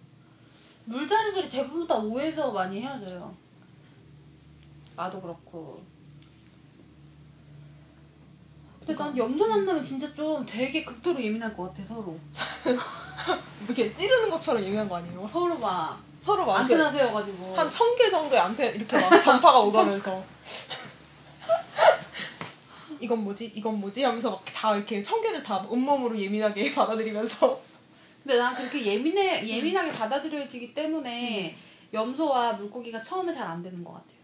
Speaker 2: 물자리들이 대부분 다 오해서 많이 헤어져요 나도 그렇고 근데 난 염소 만나면 진짜 좀 되게 극도로 예민할 것 같아 서로
Speaker 1: 이렇게 찌르는 것처럼 예민한 거 아니에요?
Speaker 2: 서로 막
Speaker 1: 서로 막 이렇게
Speaker 2: 안테나 세워가지고.
Speaker 1: 한 천 개 정도의 안테 이렇게 막 전파가 오가면서. 이건 뭐지? 이건 뭐지? 하면서 막 다 이렇게 천 개를 다 온몸으로 예민하게 받아들이면서.
Speaker 2: 근데 난 그렇게 예민해 예민하게 받아들여지기 때문에 염소와 물고기가 처음에 잘 안 되는 것 같아요.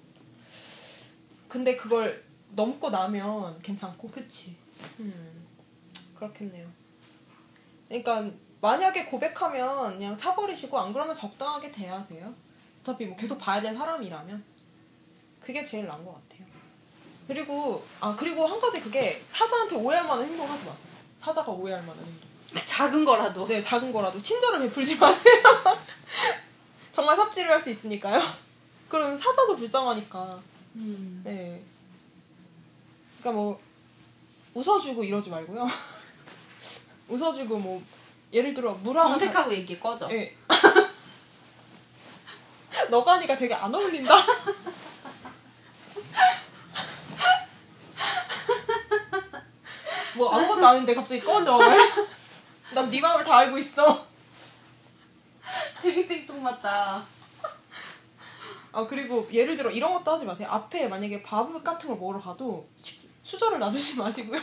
Speaker 1: 근데 그걸 넘고 나면 괜찮고.
Speaker 2: 그치.
Speaker 1: 음 그렇겠네요. 그러니까 만약에 고백하면 그냥 차버리시고 안 그러면 적당하게 대하세요 어차피 뭐 계속 봐야 될 사람이라면 그게 제일 나은 것 같아요 그리고 아 그리고 한 가지 그게 사자한테 오해할 만한 행동 하지 마세요 사자가 오해할 만한 행동
Speaker 2: 작은 거라도.
Speaker 1: 네, 작은 거라도 친절을 베풀지 마세요. 정말 삽질을 할 수 있으니까요. 그럼 사자도 불쌍하니까.
Speaker 2: 음.
Speaker 1: 네. 그러니까 뭐 웃어주고 이러지 말고요. 웃어주고 뭐 예를 들어 물 하나
Speaker 2: 정색하고 얘기해 꺼져.
Speaker 1: 가... 예. 너가 하니까 되게 안 어울린다. 뭐 아무것도 아닌데 갑자기 꺼져. 난 네 마음을 다 알고 있어.
Speaker 2: 되게 생뚱맞다.
Speaker 1: 아 그리고 예를 들어 이런 것도 하지 마세요. 앞에 만약에 밥 같은 걸 먹으러 가도 식- 수저를 놔두지 마시고요.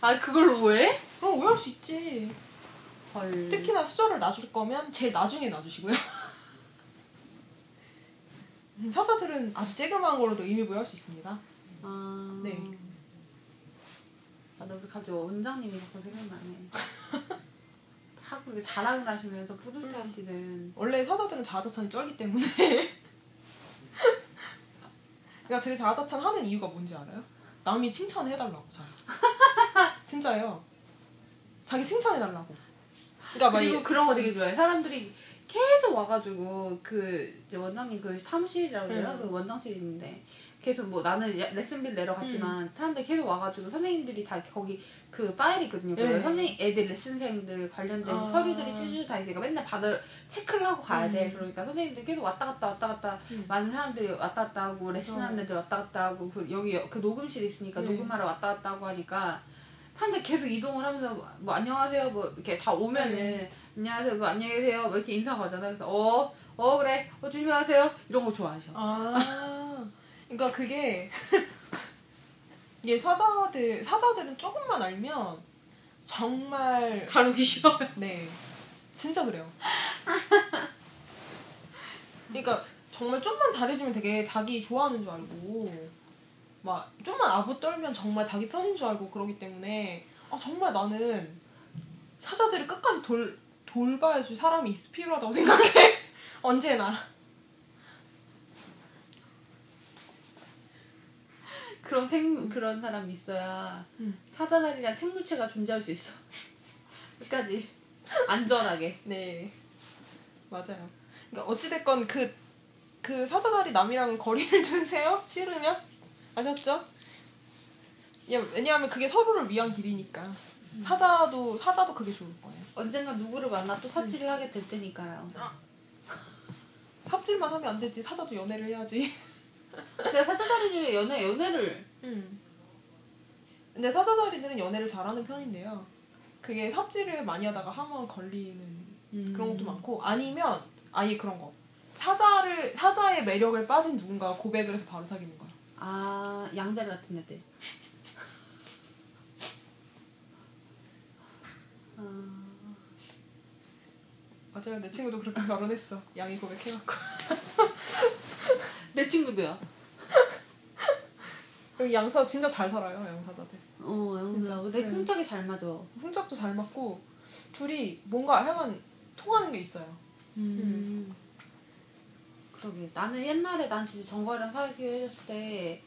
Speaker 2: 아 그걸로 왜?
Speaker 1: 그럼 오해할 수 있지.
Speaker 2: 헐.
Speaker 1: 특히나 수저를 놔줄 거면 제일 나중에 놔주시고요. 음, 사자들은 아주 쬐그마한 걸로도 의미 부여할 수 있습니다.
Speaker 2: 아.
Speaker 1: 네.
Speaker 2: 아, 나 우리 갑자기 원장님이 자꾸 생각나네. 하고 이렇게 자랑을 하시면서 뿌듯해하시는.
Speaker 1: 원래 사자들은 자아자찬이 쩔기 때문에. 그러니까 되게 자아자찬 하는 이유가 뭔지 알아요? 남이 칭찬해달라고 잘. 진짜예요. 자기 칭찬해달라고. 그러니까 막
Speaker 2: 그리고
Speaker 1: 이-
Speaker 2: 그런 거 되게 좋아해. 사람들이 계속 와가지고 그 이제 원장님 그 사무실이라고 해야 되나?
Speaker 1: 음.
Speaker 2: 그 원장실이 있는데 계속 뭐 나는 레슨비를 내러 갔지만
Speaker 1: 음.
Speaker 2: 사람들이 계속 와가지고 선생님들이 다 거기 그 파일이 있거든요. 그
Speaker 1: 네.
Speaker 2: 선생님 애들 레슨생들 관련된
Speaker 1: 아.
Speaker 2: 서류들이 쭈쭈 다 있으니까 맨날 받아 체크를 하고 가야 돼.
Speaker 1: 음.
Speaker 2: 그러니까 선생님들 계속 왔다 갔다 왔다 갔다
Speaker 1: 음.
Speaker 2: 많은 사람들이 왔다 갔다 하고 레슨하는
Speaker 1: 어.
Speaker 2: 애들 왔다 갔다 하고 그 여기 그 녹음실 있으니까
Speaker 1: 네.
Speaker 2: 녹음하러 왔다 갔다 하고 하니까 사람들 계속 이동을 하면서 뭐 안녕하세요 뭐 이렇게 다 오면은
Speaker 1: 네.
Speaker 2: 안녕하세요 뭐 안녕히 계세요 뭐 이렇게 인사가 가잖아. 그래서 어어 그래. 어 조심하세요. 이런 거 좋아하셔.
Speaker 1: 아, 그러니까 그게 이게 사자들 사자들은 조금만 알면 정말
Speaker 2: 다루기 싫어
Speaker 1: 네. 진짜 그래요. 그러니까 정말 좀만 잘해주면 되게 자기 좋아하는 줄 알고 막 좀만 아부 떨면 정말 자기 편인 줄 알고 그러기 때문에 아 정말 나는 사자들을 끝까지 돌 돌봐줄 사람이 있- 필요하다고 생각해. 언제나.
Speaker 2: 그런 생 그런 사람이 있어야
Speaker 1: 음.
Speaker 2: 사자날이란 생물체가 존재할 수 있어. 끝까지. 안전하게.
Speaker 1: 네. 맞아요. 그러니까 어찌 됐건 그, 그 사자다리 남이랑 거리를 두세요? 싫으면 아셨죠? 야, 왜냐하면 그게 서로를 위한 길이니까 사자도 사자도 그게 좋을 거예요.
Speaker 2: 언젠가 누구를 만나 또 삽질을 하게 될 테니까요.
Speaker 1: 삽질만 하면 안 되지. 사자도 연애를 해야지.
Speaker 2: 근데 사자다리 중에 연애 연애를
Speaker 1: 음. 근데 사자다리들은 연애를 잘하는 편인데요. 그게 삽질을 많이 하다가 한번 걸리는
Speaker 2: 음.
Speaker 1: 그런 것도 많고 아니면 아예 그런 거. 사자를 사자의 매력을 빠진 누군가 고백을 해서 바로 사귀는 거야.
Speaker 2: 아 양자리 같은 애들. 아,
Speaker 1: 맞아요. 내 친구도 그렇게 결혼했어. 양이 고백해갖고.
Speaker 2: 내 친구도요.
Speaker 1: 여기 양사 진짜 잘 살아요. 양사자들.
Speaker 2: 어 양자.
Speaker 1: 진짜.
Speaker 2: 근데
Speaker 1: 네.
Speaker 2: 쿵짝이 잘 맞아.
Speaker 1: 훔짝도 잘 맞고 둘이 뭔가 하여간 통하는 게 있어요.
Speaker 2: 음. 그러게 나는 옛날에 난 진짜 정과랑 사귀기로 해줬을 때.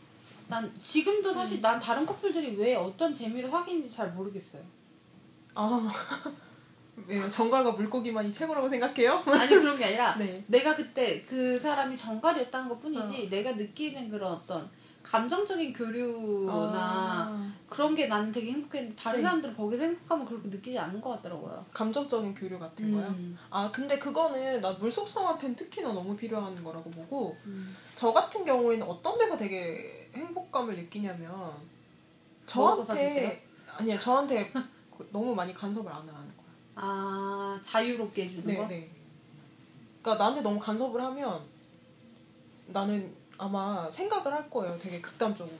Speaker 2: 난 지금도 사실 난 다른 커플들이 왜 어떤 재미로 사귀는지 잘 모르겠어요.
Speaker 1: 아, 왜요? 정갈과 물고기만이 최고라고 생각해요?
Speaker 2: 아니 그런 게 아니라
Speaker 1: 네.
Speaker 2: 내가 그때 그 사람이 정갈이었다는 것 뿐이지
Speaker 1: 어.
Speaker 2: 내가 느끼는 그런 어떤 감정적인 교류나
Speaker 1: 아,
Speaker 2: 그런 게 나는 되게 행복했는데 다른
Speaker 1: 네.
Speaker 2: 사람들은 거기서 행복감을 그렇게 느끼지 않는 것 같더라고요.
Speaker 1: 감정적인 교류 같은 거요?
Speaker 2: 음.
Speaker 1: 아, 근데 그거는 나 물속성한테는 특히나 너무 필요한 거라고 보고
Speaker 2: 음.
Speaker 1: 저 같은 경우에는 어떤 데서 되게 행복감을 느끼냐면 저한테 아니야 저한테 그- 너무 많이 간섭을 안 하는 거야.
Speaker 2: 아 자유롭게 해주는
Speaker 1: 네,
Speaker 2: 거?
Speaker 1: 네. 그러니까 나한테 너무 간섭을 하면 나는 아마 생각을 할 거예요. 되게 극단적으로.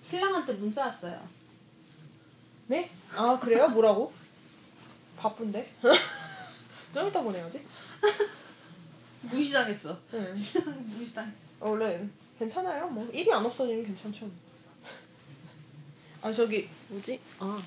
Speaker 2: 신랑한테 문자 왔어요.
Speaker 1: 네? 아 그래요? 뭐라고? 바쁜데? 좀 이따 보내야지.
Speaker 2: 무시당했어.
Speaker 1: 네.
Speaker 2: 신랑이 무시당했어.
Speaker 1: 어, 원래 괜찮아요. 뭐 일이 안 없어지면 괜찮죠. 아 저기 뭐지? 아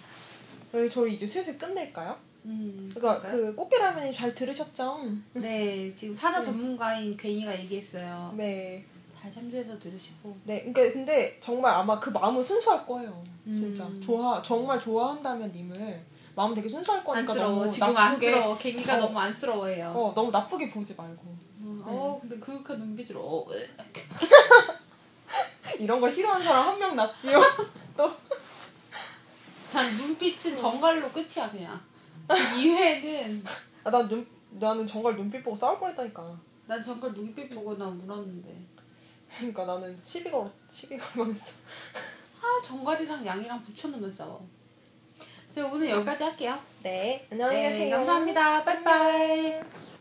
Speaker 1: 여기 저희 이제 슬슬 끝낼까요?
Speaker 2: 음,
Speaker 1: 그러니까
Speaker 2: 그럴까요?
Speaker 1: 그 꽃게라면이 잘 들으셨죠?
Speaker 2: 네 지금 사자
Speaker 1: 네.
Speaker 2: 전문가인 괜이가 얘기했어요.
Speaker 1: 네.
Speaker 2: 잘 참조해서 들으시고.
Speaker 1: 네. 그러니까 근데 정말 아마 그 마음은 순수할 거예요.
Speaker 2: 음.
Speaker 1: 진짜 좋아 정말 좋아한다면 님을 마음 되게 순수할 거니까
Speaker 2: 안쓰러워.
Speaker 1: 너무
Speaker 2: 지금
Speaker 1: 나쁘게
Speaker 2: 안쓰러워. 괜이가
Speaker 1: 어.
Speaker 2: 너무 안쓰러워해요.
Speaker 1: 어 너무 나쁘게 보지 말고
Speaker 2: 음, 어 근데 그윽한 눈빛으로 어, 으.
Speaker 1: 이런 거 싫어하는 사람 한 명 납시오. 또
Speaker 2: 난 눈빛은 정갈로 끝이야 그냥. 그 이외에는
Speaker 1: 아, 나 눈, 나는 정말 눈빛 보고 싸울 뻔했다니까.
Speaker 2: 난 정갈 눈빛 보고 난 울었는데.
Speaker 1: 그러니까 나는 시비 걸 시비 걸 뻔했어.
Speaker 2: 아 정갈이랑 양이랑 붙여놓으면 싸워. 자 오늘 여기까지 할게요.
Speaker 1: 네, 안녕히 계세요.
Speaker 2: 네, 감사합니다. 빠이빠이.